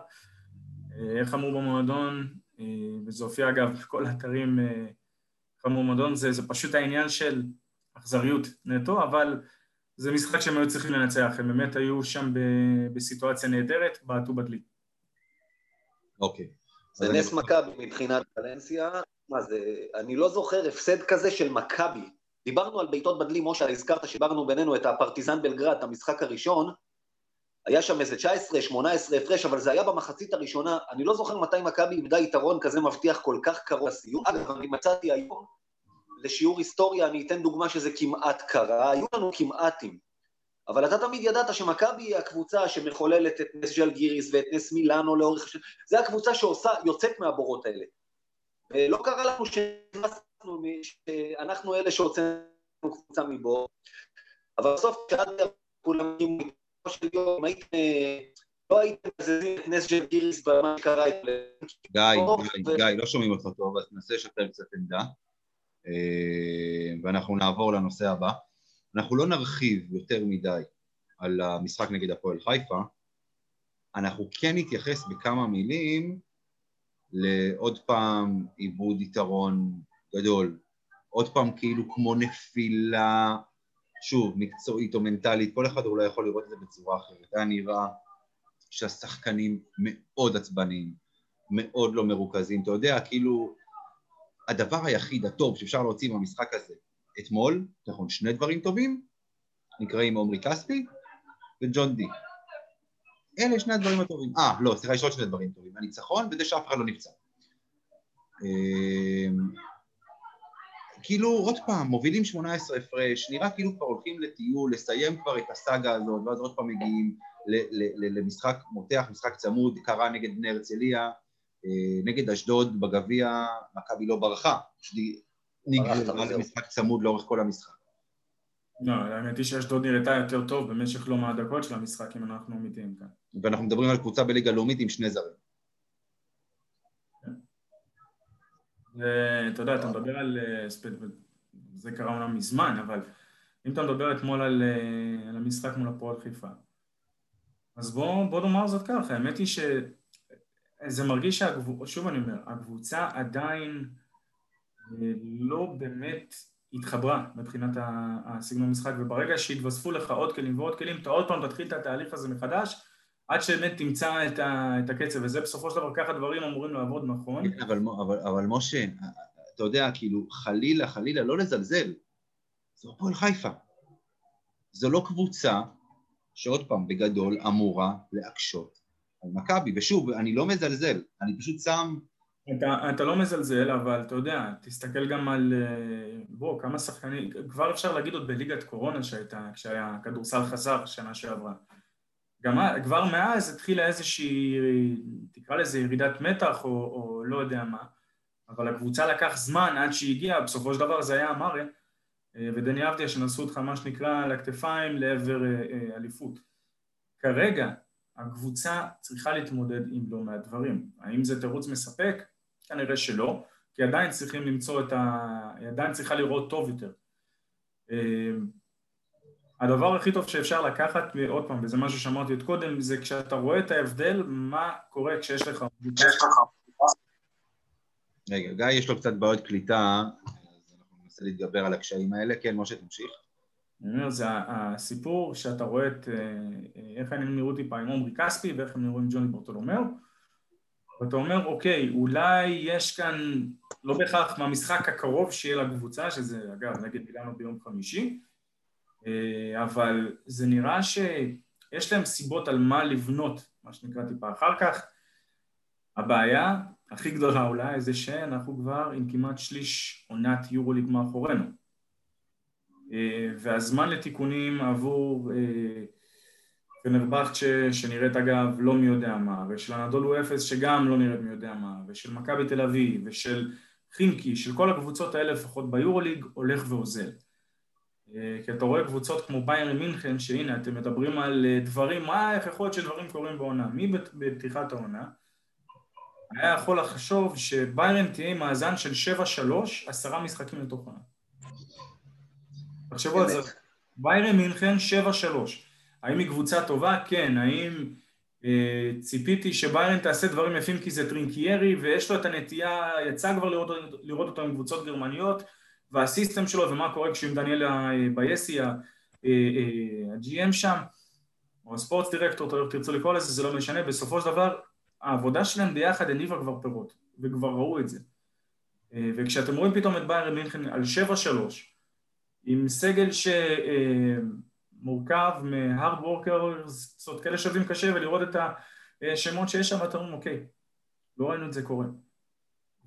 אה, איך אמרו במועדון, אה, וזה הופיע אגב בכל האתרים, אה, איך אמרו במועדון, זה, זה פשוט העניין של אכזריות נטו, אבל זה משחק שהם היו צריכים לנצח, הם באמת היו שם ב- בסיטואציה נהדרת, בעטו בדלי. אוקיי. זה נס מכבי מבחינת ולנסיה. מה זה, אני לא זוכר הפסד כזה של מכבי. דיברנו על בעיטות בדלי, משה, הזכרת שדיברנו בינינו את הפרטיזן בלגרד, את המשחק הראשון. היה שם איזה 19-18 הפרש, אבל זה היה במחצית הראשונה. אני לא זוכר מתי מכבי איבדה יתרון כזה מבטיח כל כך קרוב לסיום. אגב, אני מצאתי היום, לשיעור היסטוריה, אני אתן דוגמה שזה כמעט קרה, היו לנו כמעטים. אבל אתה תמיד ידעת שמכבי היא הקבוצה שמחוללת את נס ג'לגיריס ואת נס מילאנו לאורך השנים. זה הקבוצה שעושה, יוצאת מהבורות האלה. ולא קרה לנו שנכנסנו, שאנחנו אלה שהוצאנו קבוצה מבור, אבל בסוף כשעד כולם של יום, הייתם, לא הייתם מזזים את נס ג'לגיריס במה שקרה ו- גיא, גיא, לא שומעים אותך טוב, אז ננסה לשפר קצת עמדה. אה, ואנחנו נעבור לנושא הבא. אנחנו לא נרחיב יותר מדי על המשחק נגד הפועל חיפה, אנחנו כן נתייחס בכמה מילים לעוד פעם עיבוד יתרון גדול, עוד פעם כאילו כמו נפילה, שוב, מקצועית או מנטלית, כל אחד אולי יכול לראות את זה בצורה אחרת. היה נראה שהשחקנים מאוד עצבניים, מאוד לא מרוכזים. אתה יודע, כאילו, הדבר היחיד הטוב שאפשר להוציא מהמשחק הזה אתמול, נכון, שני דברים טובים, נקראים עומרי כספי וג'ון די. אלה שני הדברים הטובים. אה, לא, סליחה, יש עוד שני דברים טובים. הניצחון וזה שאף אחד לא נפצע. כאילו, עוד פעם, מובילים 18 הפרש, נראה כאילו כבר הולכים לטיול, לסיים כבר את הסאגה הזאת, ואז עוד פעם מגיעים למשחק מותח, משחק צמוד, קרה נגד בני הרצליה, אה, נגד אשדוד בגביע, מכבי לא ברחה, פשוט נגררה למשחק צמוד לאורך כל המשחק. לא, האמת היא שאשדוד נראתה יותר טוב במשך לא מעט דקות של המשחק, אם אנחנו אמיתיים כאן. ואנחנו מדברים על קבוצה בליגה לאומית עם שני זרים. ואתה יודע, אתה מדבר על... אה, זה קרה אומנם מזמן, אבל אם אתה מדבר אתמול על, אה, על המשחק מול הפועל חיפה, אז בוא, בוא נאמר זאת ככה, האמת היא שזה מרגיש שהקבוצה, שוב אני אומר, הקבוצה עדיין אה, לא באמת התחברה מבחינת הסגנון המשחק, וברגע שהתווספו לך עוד כלים ועוד כלים, אתה עוד פעם תתחיל את התהליך הזה מחדש, עד שבאמת תמצא את, ה, את הקצב, וזה בסופו של דבר ככה דברים אמורים לעבוד נכון. כן, אבל, אבל, אבל משה, אתה יודע, כאילו, חלילה, חלילה, לא לזלזל. זו הפועל חיפה. זו לא קבוצה שעוד פעם, בגדול, אמורה להקשות על מכבי. ושוב, אני לא מזלזל, אני פשוט שם... אתה, אתה לא מזלזל, אבל אתה יודע, תסתכל גם על... אה, בוא, כמה שחקנים... כבר אפשר להגיד עוד בליגת קורונה שהייתה, כשהיה כדורסל חזר שנה שעברה. גם כבר מאז התחילה איזושהי, תקרא לזה ירידת מתח או, או לא יודע מה, אבל הקבוצה לקח זמן עד שהיא הגיעה, בסופו של דבר זה היה אמרי אה, ודני אבדיה שנשאו אותך מה שנקרא על הכתפיים לעבר אה, אה, אליפות. כרגע הקבוצה צריכה להתמודד עם לא מעט דברים. האם זה תירוץ מספק? כנראה שלא, כי עדיין צריכים למצוא את ה... עדיין צריכה לראות טוב יותר. הדבר הכי טוב שאפשר לקחת, עוד פעם, וזה משהו שאמרתי עוד קודם, זה כשאתה רואה את ההבדל, מה קורה כשיש לך... רגע, גיא יש לו קצת בעיות קליטה, אז אנחנו ננסה להתגבר על הקשיים האלה. כן, משה, תמשיך. אני אומר, זה הסיפור שאתה רואה את אה, איך הם נראו טיפה עם עומרי כספי ואיך הם נראו עם ג'וני ברטולומר, ואתה אומר, אוקיי, אולי יש כאן, לא בהכרח מהמשחק הקרוב שיהיה לקבוצה, שזה אגב נגד מילאנו ביום חמישי, אה, אבל זה נראה שיש להם סיבות על מה לבנות, מה שנקרא טיפה אחר כך. הבעיה הכי גדולה אולי זה שאנחנו כבר עם כמעט שליש עונת יורוליג מאחורינו. אה, והזמן לתיקונים עבור אה, פנרבכצ'ה, שנראית אגב לא מי יודע מה, ושל אנדולו אפס שגם לא נראית מי יודע מה, ושל מכבי תל אביב, ושל חימקי, של כל הקבוצות האלה לפחות ביורוליג, הולך ואוזל. אה, כי אתה רואה קבוצות כמו ביירן מינכן, שהנה אתם מדברים על אה, דברים, מה, איך יכול להיות שדברים קורים בעונה? מי בפתיחת העונה? היה יכול לחשוב שביירן תהיה עם מאזן של 7-3, עשרה משחקים לתוך העונה. תחשבו על זה. ביירן מינכן 7-3. האם היא קבוצה טובה? כן. האם אה, ציפיתי שביירן תעשה דברים יפים כי זה טרינקיירי ויש לו את הנטייה, יצא כבר לראות, לראות אותו עם קבוצות גרמניות והסיסטם שלו ומה קורה כשעם דניאל בייסי, ה-GM שם, או הספורט דירקטור, תרצו לקרוא לזה, זה לא משנה, בסופו של דבר העבודה שלהם ביחד הניבה כבר פירות, וכבר ראו את זה. אה, וכשאתם רואים פתאום את ביירן מינכן על 7-3, עם סגל שמורכב מהארד וורקרס, זאת כאלה שווים קשה, ולראות את השמות שיש שם, אתם אומרים, אוקיי, לא ראינו את זה קורה.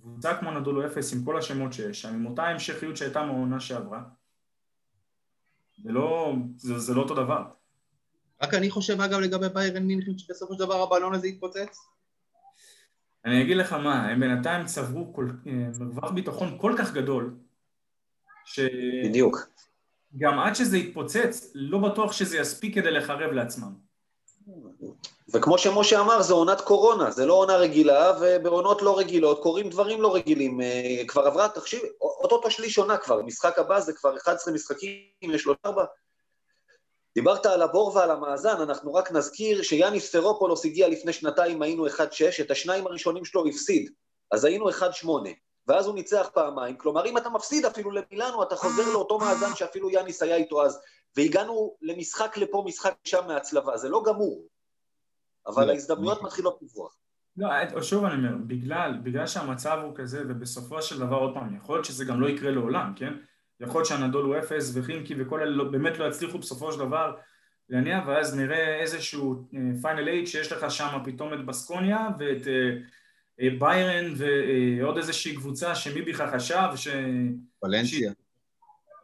קבוצה כמו נדולו אפס עם כל השמות שיש שם, עם אותה המשכיות שהייתה מהעונה שעברה, זה לא, זה, זה לא אותו דבר. רק אני חושב אגב לגבי ביירן מינכן שבסופו של דבר הבלון הזה יתפוצץ? אני אגיד לך מה, הם בינתיים צברו כל, אה, מרווח ביטחון כל כך גדול ש... בדיוק. גם עד שזה יתפוצץ, לא בטוח שזה יספיק כדי לחרב לעצמם. וכמו שמשה אמר, זו עונת קורונה, זה לא עונה רגילה, ובעונות לא רגילות קורים דברים לא רגילים. אה, כבר עברה, תחשיב, אוטוטו שליש עונה כבר, משחק הבא זה כבר 11 משחקים, יש לו ארבע. דיברת על הבור ועל המאזן, אנחנו רק נזכיר שיאניס סרופולוס הגיע לפני שנתיים, היינו 1-6, את השניים הראשונים שלו הפסיד, אז היינו 1-8, ואז הוא ניצח פעמיים, כלומר אם אתה מפסיד אפילו למילאנו, אתה חוזר לאותו מאזן שאפילו יאניס היה איתו אז, והגענו למשחק לפה, משחק שם מהצלבה, זה לא גמור. אבל ההזדמנויות מתחילות לברוח. לא, שוב אני אומר, בגלל, בגלל שהמצב הוא כזה, ובסופו של דבר, עוד פעם, יכול להיות שזה גם לא יקרה לעולם, כן? יכול להיות שהנדול הוא אפס וחימקי וכל אלה לא, באמת לא יצליחו בסופו של דבר להניע, ואז נראה איזשהו פיינל uh, אייט שיש לך שם פתאום את בסקוניה ואת uh, uh, ביירן ועוד איזושהי קבוצה שמי בכלל חשב ש... ולנסיה. ש...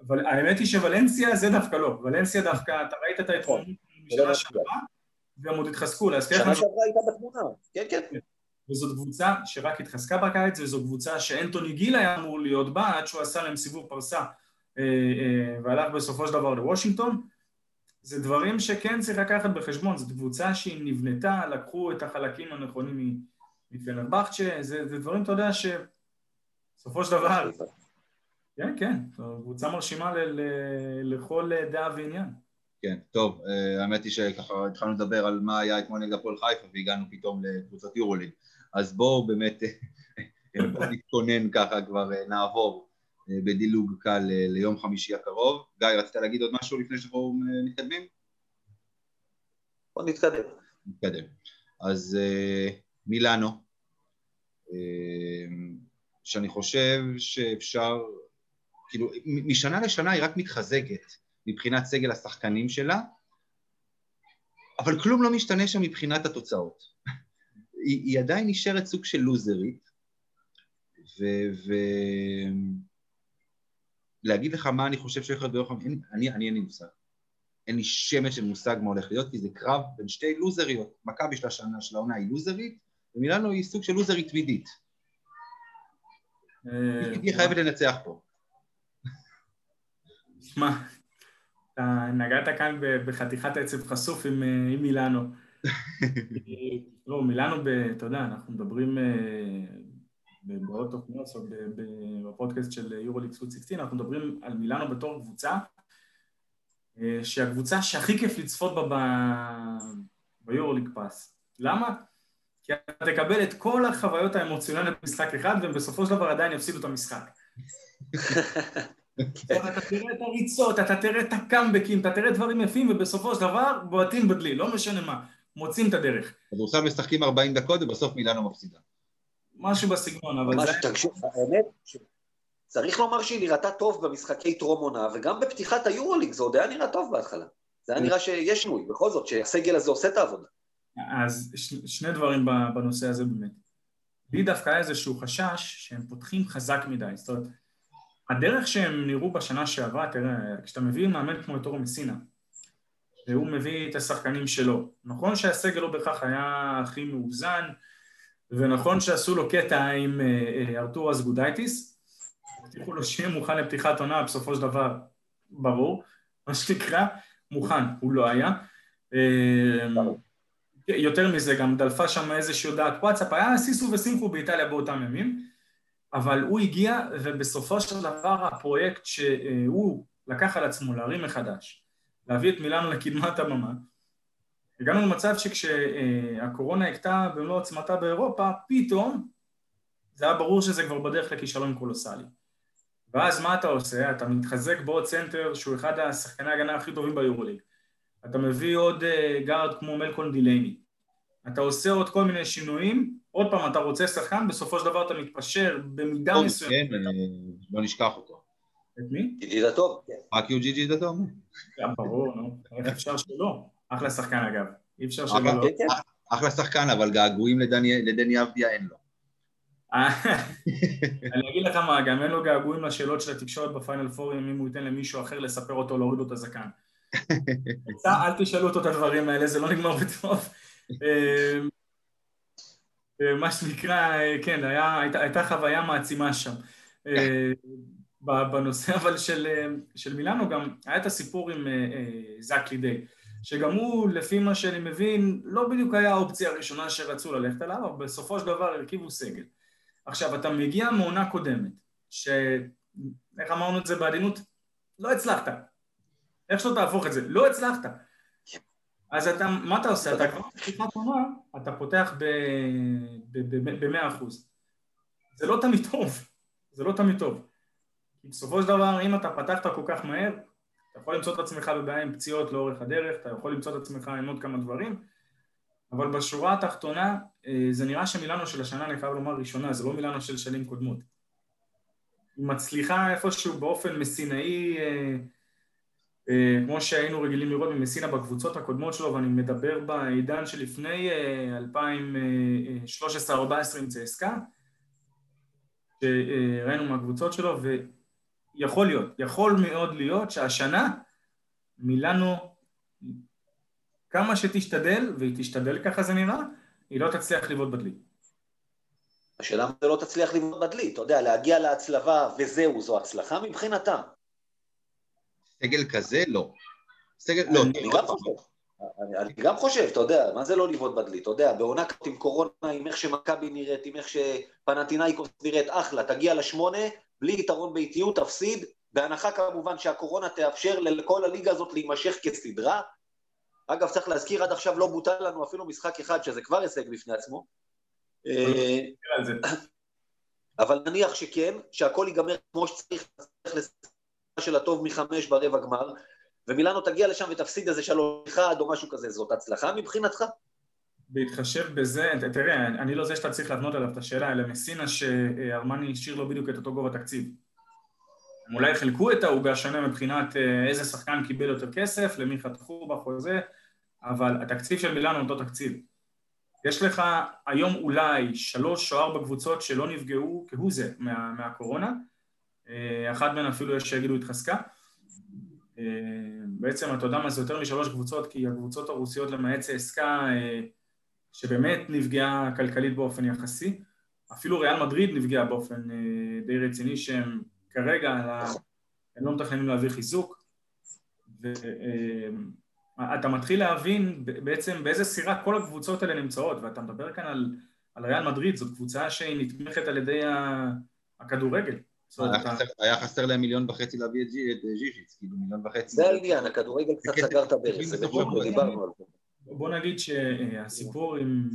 אבל האמת היא שוולנסיה זה דווקא לא, ולנסיה דווקא, אתה ראית את ההתחלה נכון. משנה שעברה והם עוד התחזקו, להזכיר שנה שעברה הייתה בתמונה, כן, כן. וזאת קבוצה שרק התחזקה בקיץ, וזו קבוצה שאנטוני גיל היה אמור להיות בה עד שהוא עשה להם סיבוב פרסה אה, אה, והלך בסופו של דבר לוושינגטון. זה דברים שכן צריך לקחת בחשבון, זאת קבוצה שהיא נבנתה, לקחו את החלקים הנכונים מפנרבכצ'ה, זה, זה דברים, אתה יודע, שבסופו של דבר... כן, כן, קבוצה מרשימה ל, ל, לכל דעה ועניין. כן, טוב, אה, האמת היא שככה התחלנו לדבר על מה היה אתמול נגד הפועל חיפה והגענו פתאום לקבוצת יורוליג, אז בואו באמת, בואו נתכונן ככה, כבר אה, נעבור אה, בדילוג קל ליום חמישי הקרוב. גיא, רצית להגיד עוד משהו לפני שאנחנו מתקדמים? בוא נתקדם. נתקדם. אז מילאנו, שאני חושב שאפשר, כאילו, משנה לשנה היא רק מתחזקת. מבחינת סגל השחקנים שלה, אבל כלום לא משתנה שם מבחינת התוצאות. היא, היא עדיין נשארת סוג של לוזרית, ו... ו... לך מה אני חושב שהולך להיות ביום חמישי, אני, אני אין לי מושג. אין לי שמץ של מושג מה הולך להיות, כי זה קרב בין שתי לוזריות. מכבי של השנה, של העונה היא לוזרית, ומילאנו היא סוג של לוזרית תמידית. אה, היא חייבת לנצח פה. שמע, אתה נגעת כאן בחתיכת עצב חשוף עם, אה, עם מילאנו. לא, מילאנו, ב, אתה יודע, אנחנו מדברים אה, בעוד תוכניות, או בפודקאסט של יורוליק סוט 16, אנחנו מדברים על מילאנו בתור קבוצה, אה, שהיא הקבוצה שהכי כיף לצפות בה ביורוליק פאס. למה? כי אתה תקבל את כל החוויות האמוציונליות במשחק אחד, והם בסופו של דבר עדיין יפסידו את המשחק. אתה תראה את הריצות, אתה תראה את הקאמבקים, אתה תראה דברים יפים, ובסופו של דבר בועטים בדלי, לא משנה מה, מוצאים את הדרך. כדורסל משחקים 40 דקות ובסוף מילאנו מפסידה. משהו בסגנון, אבל זה... תקשיב, האמת, צריך לומר שהיא נראתה טוב במשחקי טרום עונה, וגם בפתיחת היורוליג זה עוד היה נראה טוב בהתחלה. זה היה נראה שיש שינוי, בכל זאת, שהסגל הזה עושה את העבודה. אז שני דברים בנושא הזה באמת. לי דווקא היה איזשהו חשש שהם פותחים חזק מדי, זאת אומרת, הדרך שהם נראו בשנה שעברה, תראה, כשאתה מביא מאמן כמו את אורו מסינה, והוא מביא את השחקנים שלו, נכון שהסגל לא בהכרח היה הכי מאוזן, ונכון שעשו לו קטע עם אה, אה, ארתור אסגודייטיס, הבטיחו לו שיהיה מוכן לפתיחת עונה, בסופו של דבר, ברור, מה שנקרא, מוכן, הוא לא היה. אה, יותר מזה, גם דלפה שם איזושהי הודעת וואטסאפ, היה סיסו ושמחו באיטליה באותם ימים, אבל הוא הגיע, ובסופו של דבר הפרויקט שהוא לקח על עצמו להרים מחדש, להביא את מילאנו לקדמת הבמה, הגענו למצב שכשהקורונה הכתה במלוא עוצמתה באירופה, פתאום זה היה ברור שזה כבר בדרך לכישלון קולוסלי. ואז מה אתה עושה? אתה מתחזק בעוד צנטר שהוא אחד השחקני ההגנה הכי טובים ביורוליג. אתה מביא עוד גארד כמו מלקולם דילייני. אתה עושה עוד כל מיני שינויים, עוד פעם, אתה רוצה שחקן, בסופו של דבר אתה מתפשר במידה מסוימת. כן, לא נשכח אותו. את מי? ג'יג'י דאטומה. רק יו ג'יג'י דאטומה. ברור, נו. איך אפשר שלא? אחלה שחקן אגב. אי אפשר שלא. לא. כן, כן. אחלה שחקן, אבל געגועים לדני אבדיה אין לו. אני אגיד לך מה, גם אין לו געגועים לשאלות של התקשורת בפיינל פורים אם הוא ייתן למישהו אחר לספר אותו, להוריד לו את הזקן. אל תשאלו אותו את הדברים האלה, זה לא נגמר בטוב. אמ, מה שנקרא, כן, היה, הייתה, הייתה חוויה מעצימה שם. אה, בנושא אבל של, של מילאנו גם היה את הסיפור עם אה, אה, זאק לידי, שגם הוא, לפי מה שאני מבין, לא בדיוק היה האופציה הראשונה שרצו ללכת עליו, אבל בסופו של דבר הרכיבו סגל. עכשיו, אתה מגיע מעונה קודמת, ש... איך אמרנו את זה בעדינות? לא הצלחת. איך שלא תהפוך את זה? לא הצלחת. אז אתה, מה אתה עושה? אתה כבר בפתיחת עונה, אתה פותח ב-100 אחוז. זה לא תמיד טוב, זה לא תמיד טוב. כי בסופו של דבר, אם אתה פתחת כל כך מהר, אתה יכול למצוא את עצמך בבעיה עם פציעות לאורך הדרך, אתה יכול למצוא את עצמך עם עוד כמה דברים, אבל בשורה התחתונה, אה, זה נראה שמילאנו של השנה, אני חייב לומר, ראשונה, זה לא מילאנו של שנים קודמות. היא מצליחה איפשהו באופן מסינאי אה, כמו שהיינו רגילים לראות ממסינה בקבוצות הקודמות שלו, ואני מדבר בעידן שלפני 2013-2014 עם צסקה, שראינו מהקבוצות שלו, ויכול להיות, יכול מאוד להיות שהשנה מילאנו כמה שתשתדל, והיא תשתדל ככה זה נראה, היא לא תצליח לבעוט בדלי. השאלה אם זה לא תצליח לבעוט בדלי, אתה יודע, להגיע להצלבה וזהו, זו הצלחה מבחינתם. סגל כזה, לא. סגל, לא. אני גם חושב. אני, אני גם חושב, אתה יודע, מה זה לא לבעוט בדלי? אתה יודע, בעונה כזאת עם קורונה, עם איך שמכבי נראית, עם איך שפנטינאיקוס נראית, אחלה, תגיע לשמונה, בלי יתרון באיטיות, תפסיד, בהנחה כמובן שהקורונה תאפשר לכל הליגה הזאת להימשך כסדרה. אגב, צריך להזכיר, עד עכשיו לא בוטל לנו אפילו משחק אחד, שזה כבר הישג בפני עצמו. אה, אבל נניח שכן, שהכל ייגמר כמו שצריך, צריך של הטוב מחמש ברבע גמר, ומילאנו תגיע לשם ותפסיד איזה שלוש אחד או משהו כזה, זאת הצלחה מבחינתך? בהתחשב בזה, תראה, אני לא זה שאתה צריך להבנות עליו את השאלה, אלא מסינה שארמני השאיר לו בדיוק את אותו גובה תקציב. הם אולי חילקו את העוגה שונה מבחינת אה, איזה שחקן קיבל יותר כסף, למי חתכו בחוזה, אבל התקציב של מילאנו אותו תקציב. יש לך היום אולי שלוש או ארבע קבוצות שלא נפגעו כהוא זה מה, מהקורונה, אחת מהן אפילו יש שיגידו התחזקה. אה, בעצם אתה יודע מה זה יותר משלוש קבוצות, כי הקבוצות הרוסיות למעט צסקה שבאמת נפגעה כלכלית באופן יחסי, אפילו ריאל מדריד נפגעה באופן די רציני שהם כרגע הם לא מתכננים להביא חיזוק, ואתה מתחיל להבין בעצם באיזה סירה כל הקבוצות האלה נמצאות, ואתה מדבר כאן על, על ריאל מדריד, זאת קבוצה שהיא נתמכת על ידי הכדורגל. היה חסר להם מיליון וחצי להביא את ז'יז'יץ, כאילו מיליון וחצי. זה העניין, הכדורגל קצת סגר את הברז, זה בדיוק דיברנו על זה. בוא נגיד שהסיפור עם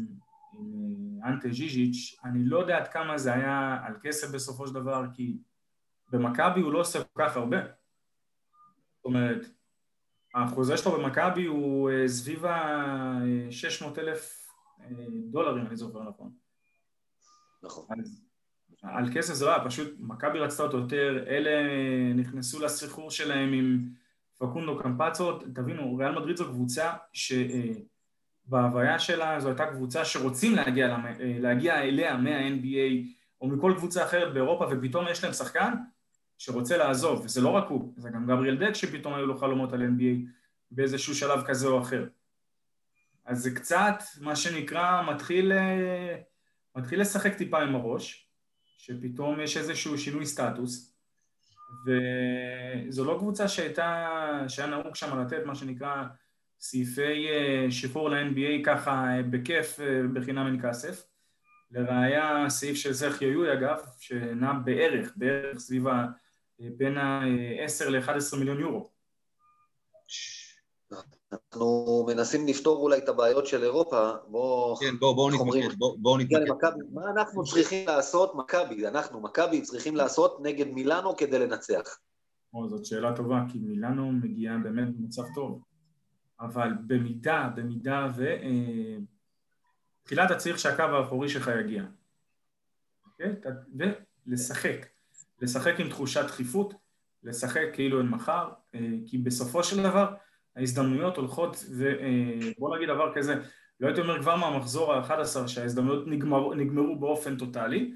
אנטה ז'יז'יץ', אני לא יודע עד כמה זה היה על כסף בסופו של דבר, כי במכבי הוא לא עושה כל כך הרבה. זאת אומרת, החוזה שלו במכבי הוא אה, סביב ה-600 אלף אה, דולר, אם אני זוכר נכון. נכון. אז על כסף זה לא היה, פשוט מכבי רצתה אותו יותר, אלה נכנסו לסחרור שלהם עם פקונדו קמפצות, תבינו, ריאל מדריד זו קבוצה שבהוויה אה, שלה זו הייתה קבוצה שרוצים להגיע, להגיע אליה מה-NBA או מכל קבוצה אחרת באירופה ופתאום יש להם שחקן שרוצה לעזוב, וזה לא רק הוא, זה גם גבריאל דק שפתאום היו לו חלומות על NBA באיזשהו שלב כזה או אחר. אז זה קצת, מה שנקרא, מתחיל, אה, מתחיל לשחק טיפה עם הראש, שפתאום יש איזשהו שינוי סטטוס, וזו לא קבוצה שהייתה, שהיה נהוג שם לתת מה שנקרא סעיפי אה, שחרור ל-NBA ככה אה, בכיף בחינם אין כסף. לראיה סעיף של זכי יוי אגב, שנע בערך, בערך סביב ה... בין ה-10 ל-11 מיליון יורו. אנחנו מנסים לפתור אולי את הבעיות של אירופה, בואו... כן, בואו בוא נתמקד, בואו בוא נתמקד. מה אנחנו צריכים לעשות, מכבי, אנחנו, מכבי, צריכים לעשות נגד מילאנו כדי לנצח? או, זאת שאלה טובה, כי מילאנו מגיעה באמת במצב טוב. אבל במידה, במידה ו... אה, תחילה אתה צריך שהקו האחורי שלך יגיע. אוקיי? ולשחק. לשחק עם תחושת דחיפות, לשחק כאילו אין מחר, אה, כי בסופו של דבר ההזדמנויות הולכות, ובוא אה, נגיד דבר כזה, לא הייתי אומר כבר מהמחזור ה-11 שההזדמנויות נגמר, נגמרו באופן טוטאלי,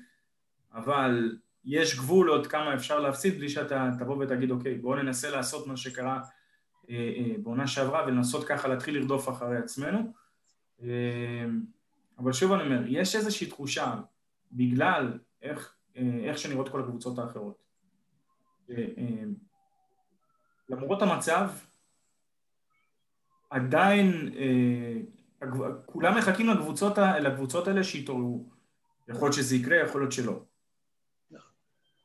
אבל יש גבול עוד כמה אפשר להפסיד בלי שאתה תבוא ותגיד אוקיי בואו ננסה לעשות מה שקרה אה, בעונה שעברה ולנסות ככה להתחיל לרדוף אחרי עצמנו אבל שוב אני אומר, יש איזושהי תחושה בגלל איך אה, איך שנראות כל הקבוצות האחרות. אה, אה, למרות המצב, עדיין כולם מחכים לקבוצות, לקבוצות האלה שיתעוררו. יכול להיות שזה יקרה, יכול להיות שלא.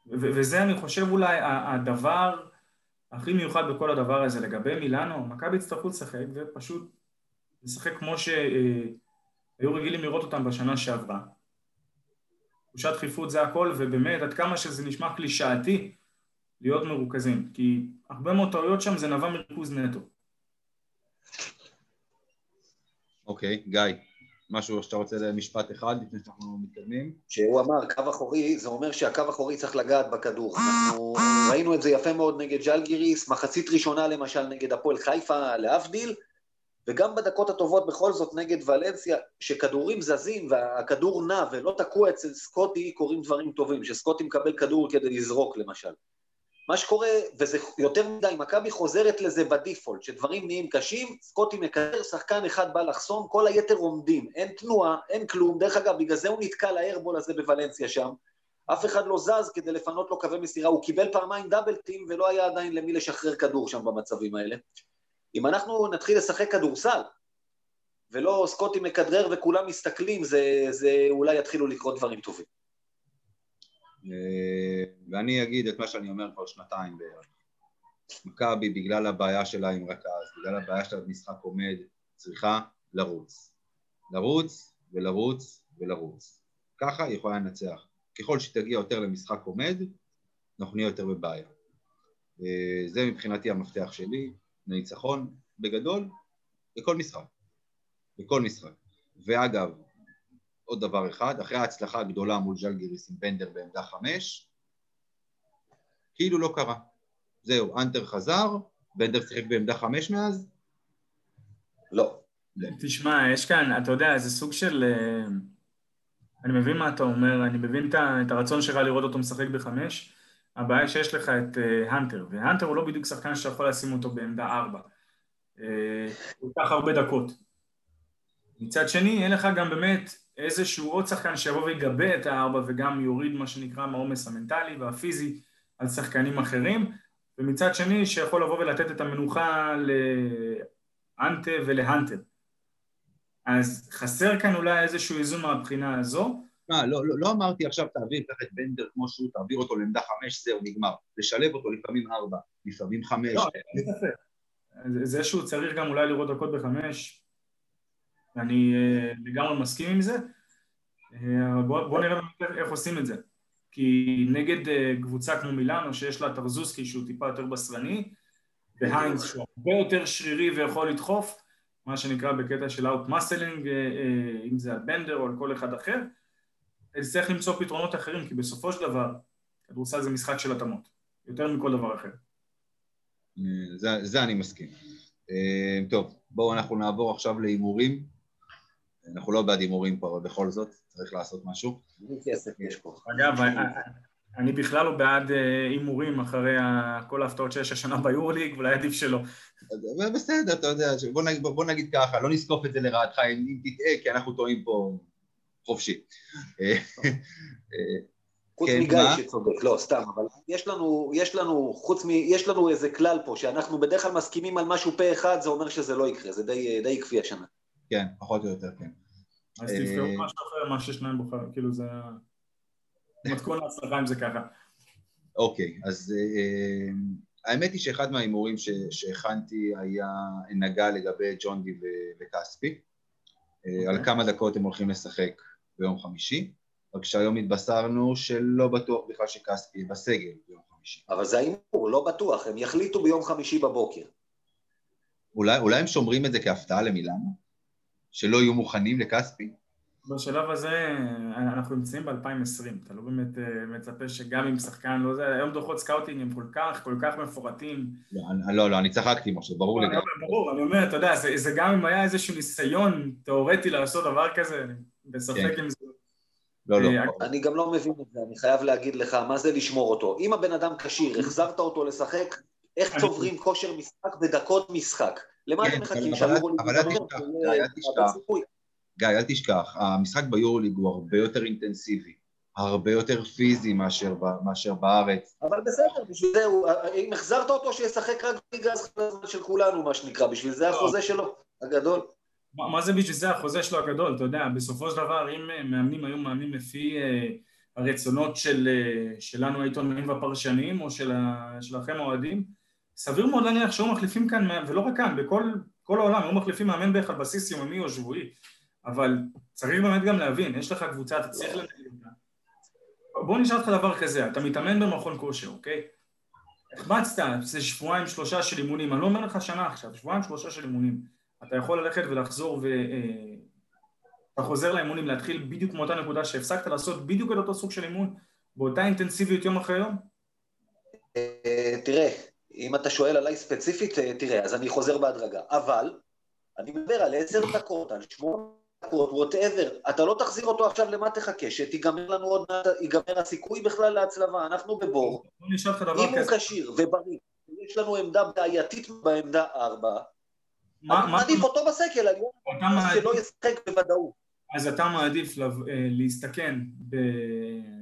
וזה אני חושב אולי הדבר הכי מיוחד בכל הדבר הזה לגבי מילאנו, מכבי יצטרכו לשחק ופשוט לשחק כמו שהיו רגילים לראות אותם בשנה שעברה. תחושת דחיפות זה הכל, ובאמת, עד כמה שזה נשמע קלישאתי, להיות מרוכזים. כי הרבה מאוד טעויות שם זה נבע מריכוז נטו. אוקיי, okay, גיא, משהו שאתה רוצה למשפט אחד לפני שאנחנו מתקדמים? שהוא אמר קו אחורי, זה אומר שהקו אחורי צריך לגעת בכדור. אנחנו ראינו את זה יפה מאוד נגד ג'לגיריס, מחצית ראשונה למשל נגד הפועל חיפה, להבדיל, וגם בדקות הטובות בכל זאת נגד ולנסיה, שכדורים זזים והכדור נע ולא תקוע אצל סקוטי, קורים דברים טובים, שסקוטי מקבל כדור כדי לזרוק למשל. מה שקורה, וזה יותר מדי, מכבי חוזרת לזה בדיפולט, שדברים נהיים קשים, סקוטי מקשר, שחקן אחד בא לחסום, כל היתר עומדים, אין תנועה, אין כלום. דרך אגב, בגלל זה הוא נתקע לאיירבול הזה בוולנסיה שם. אף אחד לא זז כדי לפנות לו קווי מסירה, הוא קיבל פעמיים דאבל טים ולא היה עדיין למי לשחרר כדור שם במצבים האלה. אם אנחנו נתחיל לשחק כדורסל, ולא סקוטי מכדרר וכולם מסתכלים, זה, זה אולי יתחילו לקרות דברים טובים. אה, ואני אגיד את מה שאני אומר כבר שנתיים בערך. מכבי, בגלל הבעיה שלה עם רכז, בגלל הבעיה שלה במשחק עומד, צריכה לרוץ. לרוץ ולרוץ ולרוץ. ככה היא יכולה לנצח. ככל שתגיע יותר למשחק עומד, אנחנו נהיה יותר בבעיה. אה, זה מבחינתי המפתח שלי, לניצחון בגדול, בכל משחק. בכל משחק. ואגב, עוד דבר אחד, אחרי ההצלחה הגדולה מול ז'לגיריס עם בנדר בעמדה חמש, כאילו לא קרה. זהו, אנטר חזר, בנדר שיחק בעמדה חמש מאז? לא. תשמע, יש כאן, אתה יודע, זה סוג של... אה, אני מבין מה אתה אומר, אני מבין את הרצון שלך לראות אותו משחק בחמש. הבעיה שיש לך את אה, והנטר הוא לא בדיוק שחקן שאתה יכול לשים אותו בעמדה ארבע. אה, הוא ייקח הרבה דקות. מצד שני, אין לך גם באמת איזשהו עוד שחקן שיבוא ויגבה את הארבע וגם יוריד מה שנקרא מהעומס המנטלי והפיזי על שחקנים אחרים, ומצד שני שיכול לבוא ולתת את המנוחה לאנטה ולהנטר. אז חסר כאן אולי איזשהו איזון מהבחינה הזו. מה, לא, לא, לא אמרתי עכשיו תעביר, קח את בנדר כמו שהוא, תעביר אותו לעמדה חמש, זהו, נגמר. לשלב אותו לפעמים ארבע, לפעמים חמש. לא, זה שהוא צריך גם אולי לראות דקות בחמש, אני אה, לגמרי מסכים עם זה, אה, אבל בוא, נראה איך עושים את זה. כי נגד אה, קבוצה כמו מילאנו, שיש לה טרזוסקי שהוא טיפה יותר בשרני, והיינס שהוא הרבה יותר שרירי ויכול לדחוף, מה שנקרא בקטע של אאוט מסלינג, אם זה על בנדר או על כל אחד אחר, צריך למצוא פתרונות אחרים, כי בסופו של דבר, כדורסל זה משחק של התאמות, יותר מכל דבר אחר. זה, זה אני מסכים. טוב, בואו אנחנו נעבור עכשיו להימורים. אנחנו לא בעד הימורים פה, אבל בכל זאת צריך לעשות משהו. אגב, אני בכלל לא בעד אה, הימורים אחרי כל ההפתעות שיש השנה ביורליג, אולי עדיף שלא. בסדר, אתה יודע, בוא נגיד, בוא נגיד ככה, לא נזקוף את זה לרעתך אם תטעה, כי אנחנו טועים פה חופשי. אה, חוץ כן, מגיא שצודק, לא, סתם, אבל יש לנו, יש לנו, חוץ מ... יש לנו איזה כלל פה, שאנחנו בדרך כלל מסכימים על משהו פה אחד, זה אומר שזה לא יקרה, זה די, די עקבי השנה. כן, פחות או יותר, כן. אז תבחרו אה, משהו אחר מה ששניים בוחרים, כאילו זה... מתכון להצלחה אם זה ככה. אוקיי, אז אה, האמת היא שאחד מההימורים שהכנתי היה נגע לגבי ג'ון די וכספי, אה, על אוקיי. כמה דקות הם הולכים לשחק ביום חמישי, רק שהיום התבשרנו שלא בטוח בכלל שכספי יהיה בסגל ביום חמישי. אבל זה ההימור, לא בטוח, הם יחליטו ביום חמישי בבוקר. אולי, אולי הם שומרים את זה כהפתעה למילאנו? שלא יהיו מוכנים לכספי? בשלב הזה אנחנו נמצאים ב-2020, אתה לא באמת אה, מצפה שגם אם שחקן לא זה, היום דוחות scouting הם כל כך, כל כך מפורטים. לא, לא, לא אני צחקתי משה, ברור לי. לא, ברור, אני אומר, אתה יודע, זה, זה גם אם היה איזשהו ניסיון תיאורטי לעשות דבר כזה, אני בספק כן. אם זה... לא, לא. אה, אני גם לא מבין את זה, אני חייב להגיד לך, מה זה לשמור אותו? אם הבן אדם כשיר, החזרת אותו לשחק, איך צוברים כושר משחק בדקות משחק? למה אתם מחכים? אבל אל תשכח, גיא, אל תשכח, המשחק ביורוליג הוא הרבה יותר אינטנסיבי, הרבה יותר פיזי מאשר, מאשר בארץ. אבל בסדר, בשביל זה, אם החזרת אותו שישחק רק בליגה הזמן של כולנו, מה שנקרא, בשביל זה החוזה שלו, הגדול. מה, מה זה בשביל זה החוזה שלו הגדול? אתה יודע, בסופו של דבר, אם אה, מאמנים היו מאמנים לפי אה, הרצונות של, אה, שלנו העיתונאים והפרשנים, או של, שלכם האוהדים, סביר מאוד להניח שהיו מחליפים כאן, ולא רק כאן, בכל העולם, היו מחליפים מאמן בערך על בסיס יומי או שבועי, אבל צריך באמת גם להבין, יש לך קבוצה, אתה צריך לנהל אותה. בוא נשאל אותך דבר כזה, אתה מתאמן במכון כושר, אוקיי? החמצת, זה שבועיים שלושה של אימונים, אני לא אומר לך שנה עכשיו, שבועיים שלושה של אימונים. אתה יכול ללכת ולחזור ו... אה, אתה חוזר לאימונים, להתחיל בדיוק מאותה נקודה שהפסקת לעשות בדיוק את אותו סוג של אימון, באותה אינטנסיביות יום אחרי יום? אה, תראה, אם אתה שואל עליי ספציפית, אה, תראה, אז אני חוזר בהדרגה. אבל, אני מדבר על עשר דקות, על שמונה דקות, ווטאבר, אתה לא תחזיר אותו עכשיו, למה תחכה? שתיגמר לנו עוד מעט, ייגמר הסיכוי בכלל להצלבה, אנחנו בבור. אם הוא. כשיר ובריא, יש לנו עמדה בעייתית בעמדה ארבע, אני מעדיף אותו בסקל, אתה מעדיף- שלא ישחק בוודאות. אז אתה מעדיף אה, להסתכן.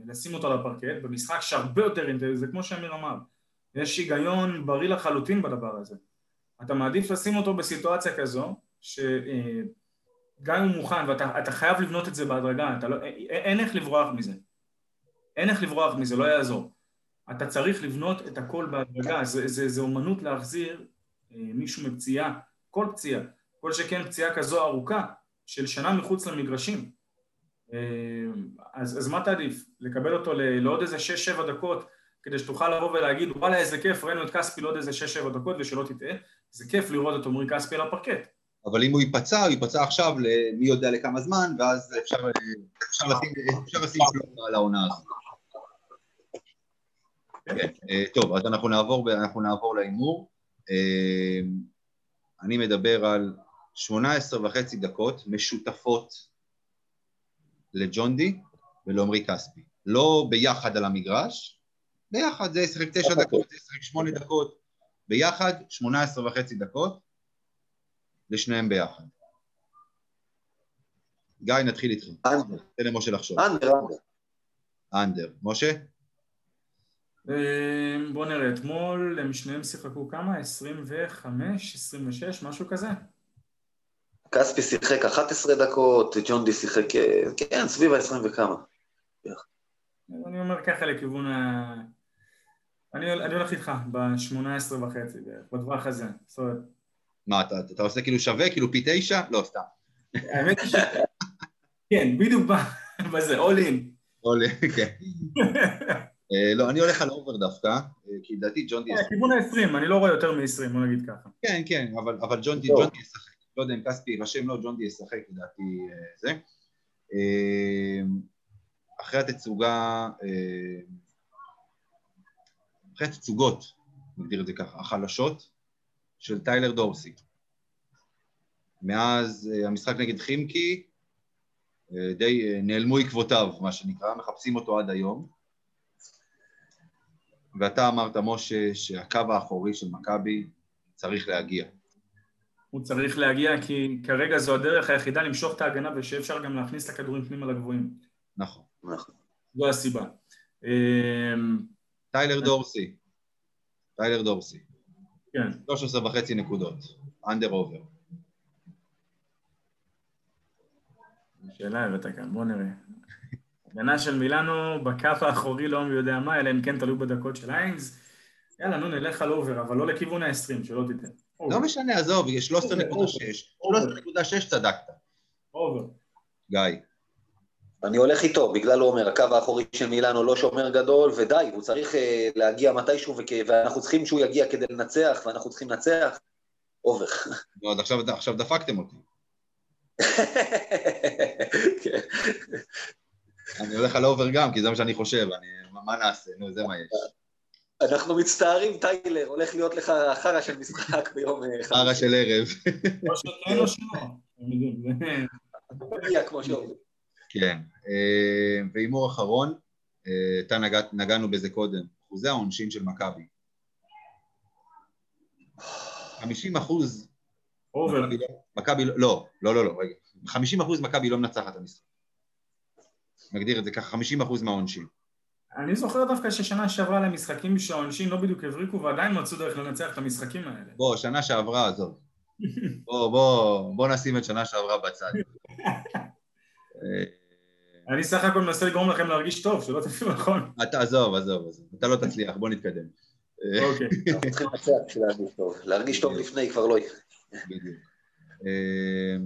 לשים אותו על הפרקט, במשחק שהרבה יותר זה כמו שאמיר אמר, יש היגיון בריא לחלוטין בדבר הזה. אתה מעדיף לשים אותו בסיטואציה כזו, שגם אם הוא מוכן, ואתה אתה חייב לבנות את זה בהדרגה, לא, א- אין איך לברוח מזה. אין איך לברוח מזה, לא יעזור. אתה צריך לבנות את הכל בהדרגה, זה, זה, זה אומנות להחזיר אה, מישהו מפציעה, כל פציעה, כל שכן פציעה כזו ארוכה, של שנה מחוץ למגרשים. אה, אז, אז מה תעדיף? לקבל אותו לעוד איזה 6-7 דקות כדי שתוכל לבוא ולהגיד וואלה איזה כיף, ראינו את כספי לעוד איזה 6-7 דקות ושלא תטעה, זה כיף לראות את עמרי כספי על הפרקט. אבל אם הוא ייפצע, הוא ייפצע עכשיו למי יודע לכמה זמן, ואז אפשר, אפשר לשים, אפשר לשים פלוג על העונה הזאת. כן, אה, טוב, אז אנחנו נעבור, אנחנו נעבור להימור. אה, אני מדבר על 18 וחצי דקות משותפות לג'ון די ולעמרי כספי. לא ביחד על המגרש, ביחד זה ישחק תשע דקות, זה ישחק שמונה דקות, ביחד 18 וחצי דקות לשניהם ביחד. גיא, נתחיל איתך. אנדר, תן למשה לחשוב. אנדר, אנדר. אנדר. משה? אה, בוא נראה, אתמול הם שניהם שיחקו כמה? 25, 26, משהו כזה? כספי שיחק 11 דקות, ג'ון די שיחק, אה, כן, סביב ה-20 וכמה. אני אומר ככה לכיוון ה... אני, אני הולך איתך ב-18 וחצי בערך, בטווח הזה. זאת אומרת, מה, אתה, אתה עושה כאילו שווה, כאילו פי תשע? לא, סתם. האמת היא ש... כן, בדיוק בזה, all in. עולה, כן. אה, לא, אני הולך על over דווקא, אה, כי לדעתי ג'ון די ישחק. כיוון ה-20, אני לא רואה יותר מ-20, בוא נגיד ככה. כן, כן, אבל, אבל ג'ון די, די ישחק. לא יודע אם כספי יירשם, לא, ג'ון די ישחק, לדעתי אה, זה. אה, אחרי התצוגה, אה, אחרי התצוגות, נגדיר את זה ככה, החלשות, של טיילר דורסי. מאז אה, המשחק נגד חימקי, אה, די אה, נעלמו עקבותיו, מה שנקרא, מחפשים אותו עד היום. ואתה אמרת, משה, שהקו האחורי של מכבי צריך להגיע. הוא צריך להגיע כי כרגע זו הדרך היחידה למשוך את ההגנה ושאפשר גם להכניס את הכדורים פנימה לגבוהים. נכון. נכון. זו הסיבה. טיילר דורסי. טיילר דורסי. כן. 13 וחצי נקודות. under over. שאלה הבאת כאן, בוא נראה. הגנה של מילאנו בקו האחורי לא מי יודע מה, אלא אם כן תלוי בדקות של היינס. יאללה, נו, נלך על over, אבל לא לכיוון ה-20, שלא תיתן. לא משנה, עזוב, יש 13.6. 13.6 צדקת. over. גיא. אני הולך איתו, בגלל הוא אומר, הקו האחורי של מילאנו לא שומר גדול, ודי, הוא צריך אה, להגיע מתישהו, וכ... ואנחנו צריכים שהוא יגיע כדי לנצח, ואנחנו צריכים לנצח, אובר. נו, אז עכשיו, עכשיו דפקתם אותי. כן. אני הולך על over גם, כי זה מה שאני חושב. אני, מה, מה נעשה? נו, זה מה יש. אנחנו מצטערים, טיילר, הולך להיות לך חרא של משחק ביום אה, חרא של ערב. או שכן או שלא. כמו שאומרים. כן. אה, והימור אחרון, אה, אתה נגע, נגענו בזה קודם, אחוזי העונשין של מכבי. 50 אחוז אובר. מכבי לא- לא, לא, לא, לא, לא, רגע. 50 אחוז מכבי לא מנצחת את המשחק. נגדיר את זה ככה, 50 אחוז מהעונשין. אני זוכר דווקא ששנה שעברה למשחקים שהעונשין לא בדיוק הבריקו ועדיין מצאו דרך לנצח את המשחקים האלה. בוא, שנה שעברה, עזוב. בוא, בוא, בוא נשים את שנה שעברה בצד. אה, אני סך הכל מנסה לגרום לכם להרגיש טוב, שלא תפעיל נכון. אתה עזוב, עזוב, עזוב. אתה לא תצליח, בוא נתקדם. אה, אוקיי. אנחנו צריכים לנצח בשביל להרגיש טוב. להרגיש טוב לפני כבר לא יקרה. בדיוק. אה,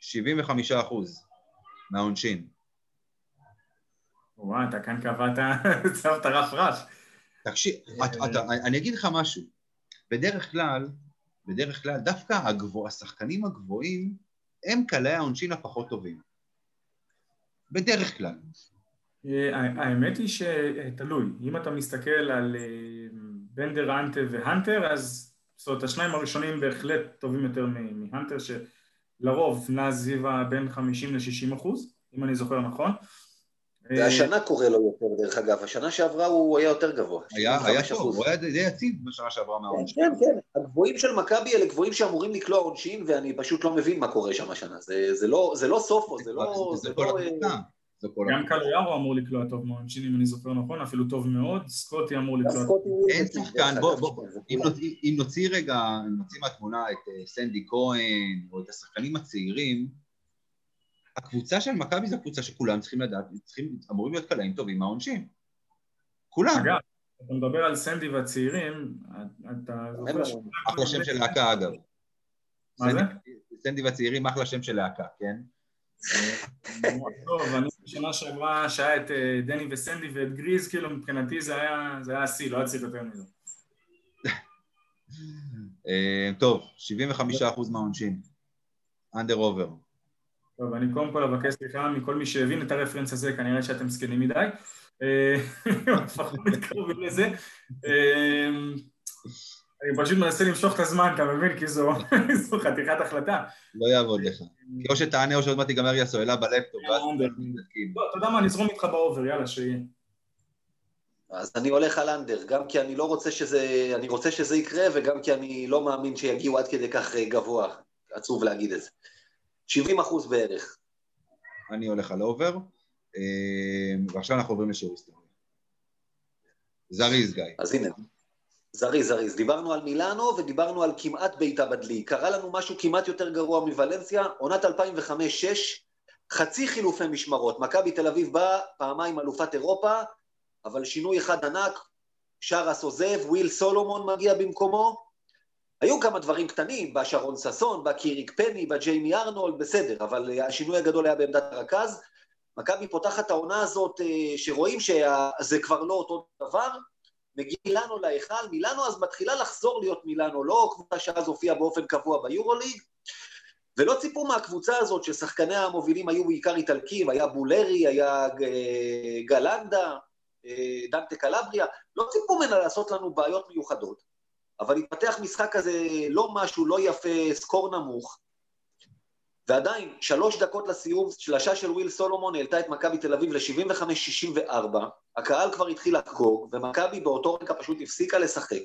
75 אחוז מהעונשין. וואי, אתה כאן קבעת, צבת רף רף. תקשיב, אתה- אני אגיד לך משהו. בדרך כלל, בדרך כלל, דווקא השחקנים הגבוהים הם קלעי העונשין הפחות טובים. בדרך כלל. אה, האמת היא שתלוי, אם אתה מסתכל על אה, בנדר, אנטה והנטר, אז זאת אומרת, השניים הראשונים בהחלט טובים יותר מ- מהנטר, לרוב נע סביב בין 50 ל-60 אחוז, אם אני זוכר נכון. והשנה קורה לו יותר, דרך אגב. השנה שעברה הוא היה יותר גבוה. היה, היה טוב, הוא היה די יציב בשנה שעברה מהעונש. כן, כן, הגבוהים של מכבי אלה גבוהים שאמורים לקלוע עונשין, ואני פשוט לא מבין מה קורה שם השנה. זה, זה, לא, זה לא סופו, זה לא... זה כל הקבוצה. גם קלויארו אמור לקלוע טוב מהעונשין, אם אני זוכר נכון, אפילו טוב מאוד, סקוטי אמור לקלוע טוב. אין שחקן, בוא, בוא, אם נוציא רגע, נוציא מהתמונה את אה, סנדי כהן, או את השחקנים הצעירים, הקבוצה של מכבי זו קבוצה שכולם צריכים לדעת, צריכים, אמורים להיות קלעים טובים מהעונשין. כולם. אגב, אתה מדבר על סנדי והצעירים, אתה זוכר. אחלה שם של להקה אגב. מה זה? סנדי והצעירים אחלה שם של להקה, כן? טוב, אני בשנה שעברה שהיה את אה, דני וסנדי ואת גריז, כאילו מבחינתי זה היה השיא, לא היה צריך יותר מזה. אה, טוב, 75% מהעונשין. אנדר עובר. טוב, אני קודם כל אבקש סליחה מכל מי שהבין את הרפרנס הזה, כנראה שאתם זקנים מדי. אה, לפחות מתקרבים לזה. אני פשוט מנסה למשוך את הזמן, אתה מבין? כי זו חתיכת החלטה. לא יעבוד לך. כי או שתענה או שעוד מעט תיגמר לי הסוללה בלפטופ, ואז לא, אתה יודע מה, נזרום איתך ב over, יאללה, שיהיה. אז אני הולך על under, גם כי אני לא רוצה שזה, אני רוצה שזה יקרה, וגם כי אני לא מאמין שיגיעו עד כדי כך אה, גבוה. עצוב להגיד את זה. 70 אחוז בערך. אני הולך על over, אה, ועכשיו אנחנו עוברים לשיעור היסטוריה. זריז, גיא. אז הנה, זריז, זריז. דיברנו על מילאנו ודיברנו על כמעט בעיטה בדלי. קרה לנו משהו כמעט יותר גרוע מוולנסיה, עונת 2005-2006, חצי חילופי משמרות. מכבי תל אביב באה פעמיים אלופת אירופה, אבל שינוי אחד ענק, שרס עוזב, וויל סולומון מגיע במקומו. היו כמה דברים קטנים, בא שרון ששון, בא קיריק פני, בא ג'יימי ארנולד, בסדר, אבל השינוי הגדול היה בעמדת הרכז. מכבי פותחת העונה הזאת, אה, שרואים שזה כבר לא אותו דבר, מגיע מילאנו להיכל, מילאנו אז מתחילה לחזור להיות מילאנו, לא קבוצה שאז הופיעה באופן קבוע ביורוליג, ולא ציפו מהקבוצה הזאת ששחקניה המובילים היו בעיקר איטלקים, היה בולרי, היה גלנדה, אה, דנטה קלבריה, לא ציפו ממנה לעשות לנו בעיות מיוחדות, אבל התפתח משחק כזה לא משהו, לא יפה, סקור נמוך, ועדיין, שלוש דקות לסיום, שלשה של וויל סולומון העלתה את מכבי תל אביב ל-75-64, הקהל כבר התחיל לחגוג, ומכבי באותו רגע פשוט הפסיקה לשחק.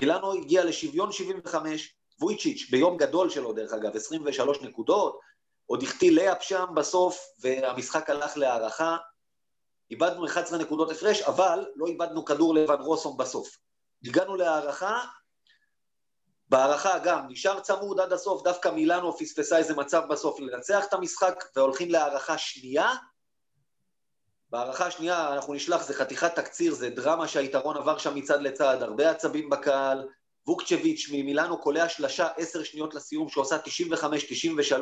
מילאנו הגיע לשוויון 75, וויצ'יץ' ביום גדול שלו דרך אגב, 23 נקודות, עוד החטיא לאפ שם בסוף, והמשחק הלך להערכה. איבדנו 11 נקודות הפרש, אבל לא איבדנו כדור לבן רוסום בסוף. הגענו להערכה, בהערכה גם, נשאר צמוד עד הסוף, דווקא מילאנו פספסה איזה מצב בסוף לנצח את המשחק, והולכים להערכה שנייה. בהערכה השנייה אנחנו נשלח, זה חתיכת תקציר, זה דרמה שהיתרון עבר שם מצד לצד, הרבה עצבים בקהל, ווקצ'ביץ' ממילאנו קולע שלשה עשר שניות לסיום שעושה 95-93,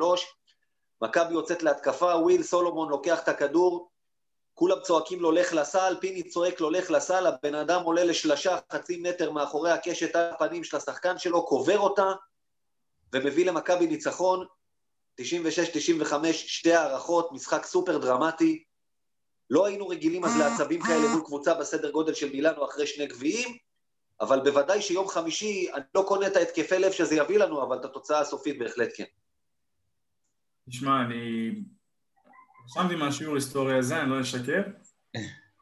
מכבי יוצאת להתקפה, וויל סולומון לוקח את הכדור, כולם צועקים לו לך לסל, פיני צועק לו לך לסל, הבן אדם עולה לשלשה חצי מטר מאחורי הקשת הפנים של השחקן שלו, קובר אותה, ומביא למכבי ניצחון, 96-95, שתי הערכות, משחק סופר דרמטי. לא היינו רגילים אז לעצבים כאלה מול קבוצה בסדר גודל של מילאנו אחרי שני גביעים, אבל בוודאי שיום חמישי, אני לא קונה את ההתקפי לב שזה יביא לנו, אבל את התוצאה הסופית בהחלט כן. תשמע, אני רשמתי מהשיעור היסטוריה הזה, אני לא אשקר,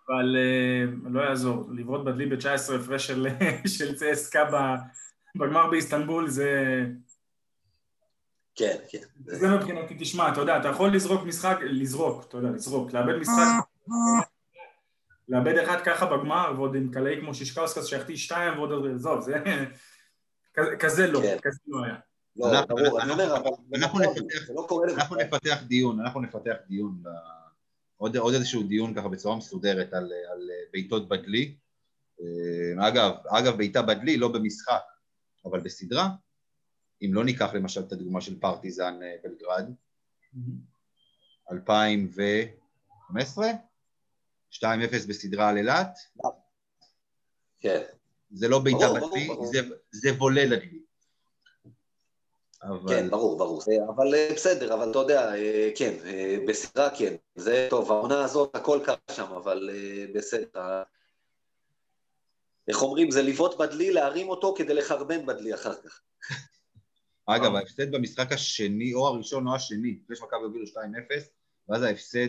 אבל uh, לא יעזור, לבעוט בדלי ב-19 הפרש של, של צסקה בגמר באיסטנבול זה... כן, כן. זה מבחינתי, תשמע, אתה יודע, אתה יכול לזרוק משחק, לזרוק, אתה יודע, לזרוק, לאבד משחק, לאבד אחד ככה בגמר, ועוד עם קלעי כמו שישקאוסקס שיחטיא שתיים ועוד, עזוב, זה כזה לא, כן. כזה לא היה. לא, ברור, אני אומר, אבל אנחנו לא נפתח דיון, אנחנו נפתח דיון, עוד, עוד איזשהו דיון ככה בצורה מסודרת על, על בעיטות בדלי. אה, אגב, אגב בעיטה בדלי לא במשחק, אבל בסדרה, אם לא ניקח למשל את הדוגמה של פרטיזן אה, בלגרד, 2015, 2-0 בסדרה על אילת, כן. זה לא בעיטה בדלי, זה, זה וולה לדלי. אבל... כן, ברור, ברור. אבל אה, בסדר, אבל אתה יודע, אה, כן, אה, בסדרה כן. זה טוב, העונה הזאת, הכל קרה שם, אבל בסדר. איך אומרים, זה לבעוט בדלי, להרים אותו כדי לחרבן בדלי אחר כך. אגב, ההפסד במשחק השני, או הראשון או השני, לפני שמכבי הובילו 2-0, ואז ההפסד,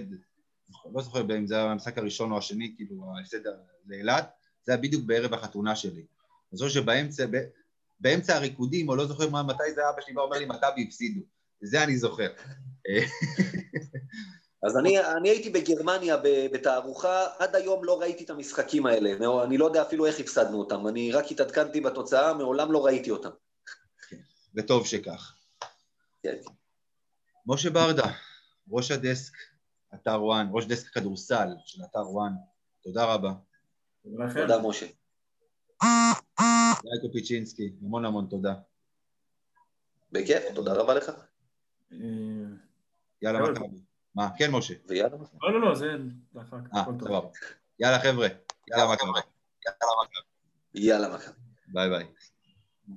לא זוכר אם זה היה המשחק הראשון או השני, כאילו ההפסד לאילת, זה היה בדיוק בערב החתונה שלי. אני זוכר שבאמצע באמצע הריקודים, או לא זוכר מה, מתי זה אבא שלי בא אומר לי, מכבי הפסידו. זה אני זוכר. אז אני, אני הייתי בגרמניה בתערוכה, עד היום לא ראיתי את המשחקים האלה, אני לא יודע אפילו איך הפסדנו אותם, אני רק התעדכנתי בתוצאה, מעולם לא ראיתי אותם. וטוב שכך. כן. משה ברדה, ראש הדסק, אתר וואן, ראש דסק כדורסל של אתר וואן, תודה רבה. תודה, משה. לייקו פיצ'ינסקי, המון המון תודה. בכיף, תודה רבה לך. אה, יאללה מכבי. מה? כן, משה. ויאללה מכבי. לא, לא, לא, זה... אה, סבבה. יאללה חבר'ה, יאללה מכבי. יאללה מכבי. ביי ביי.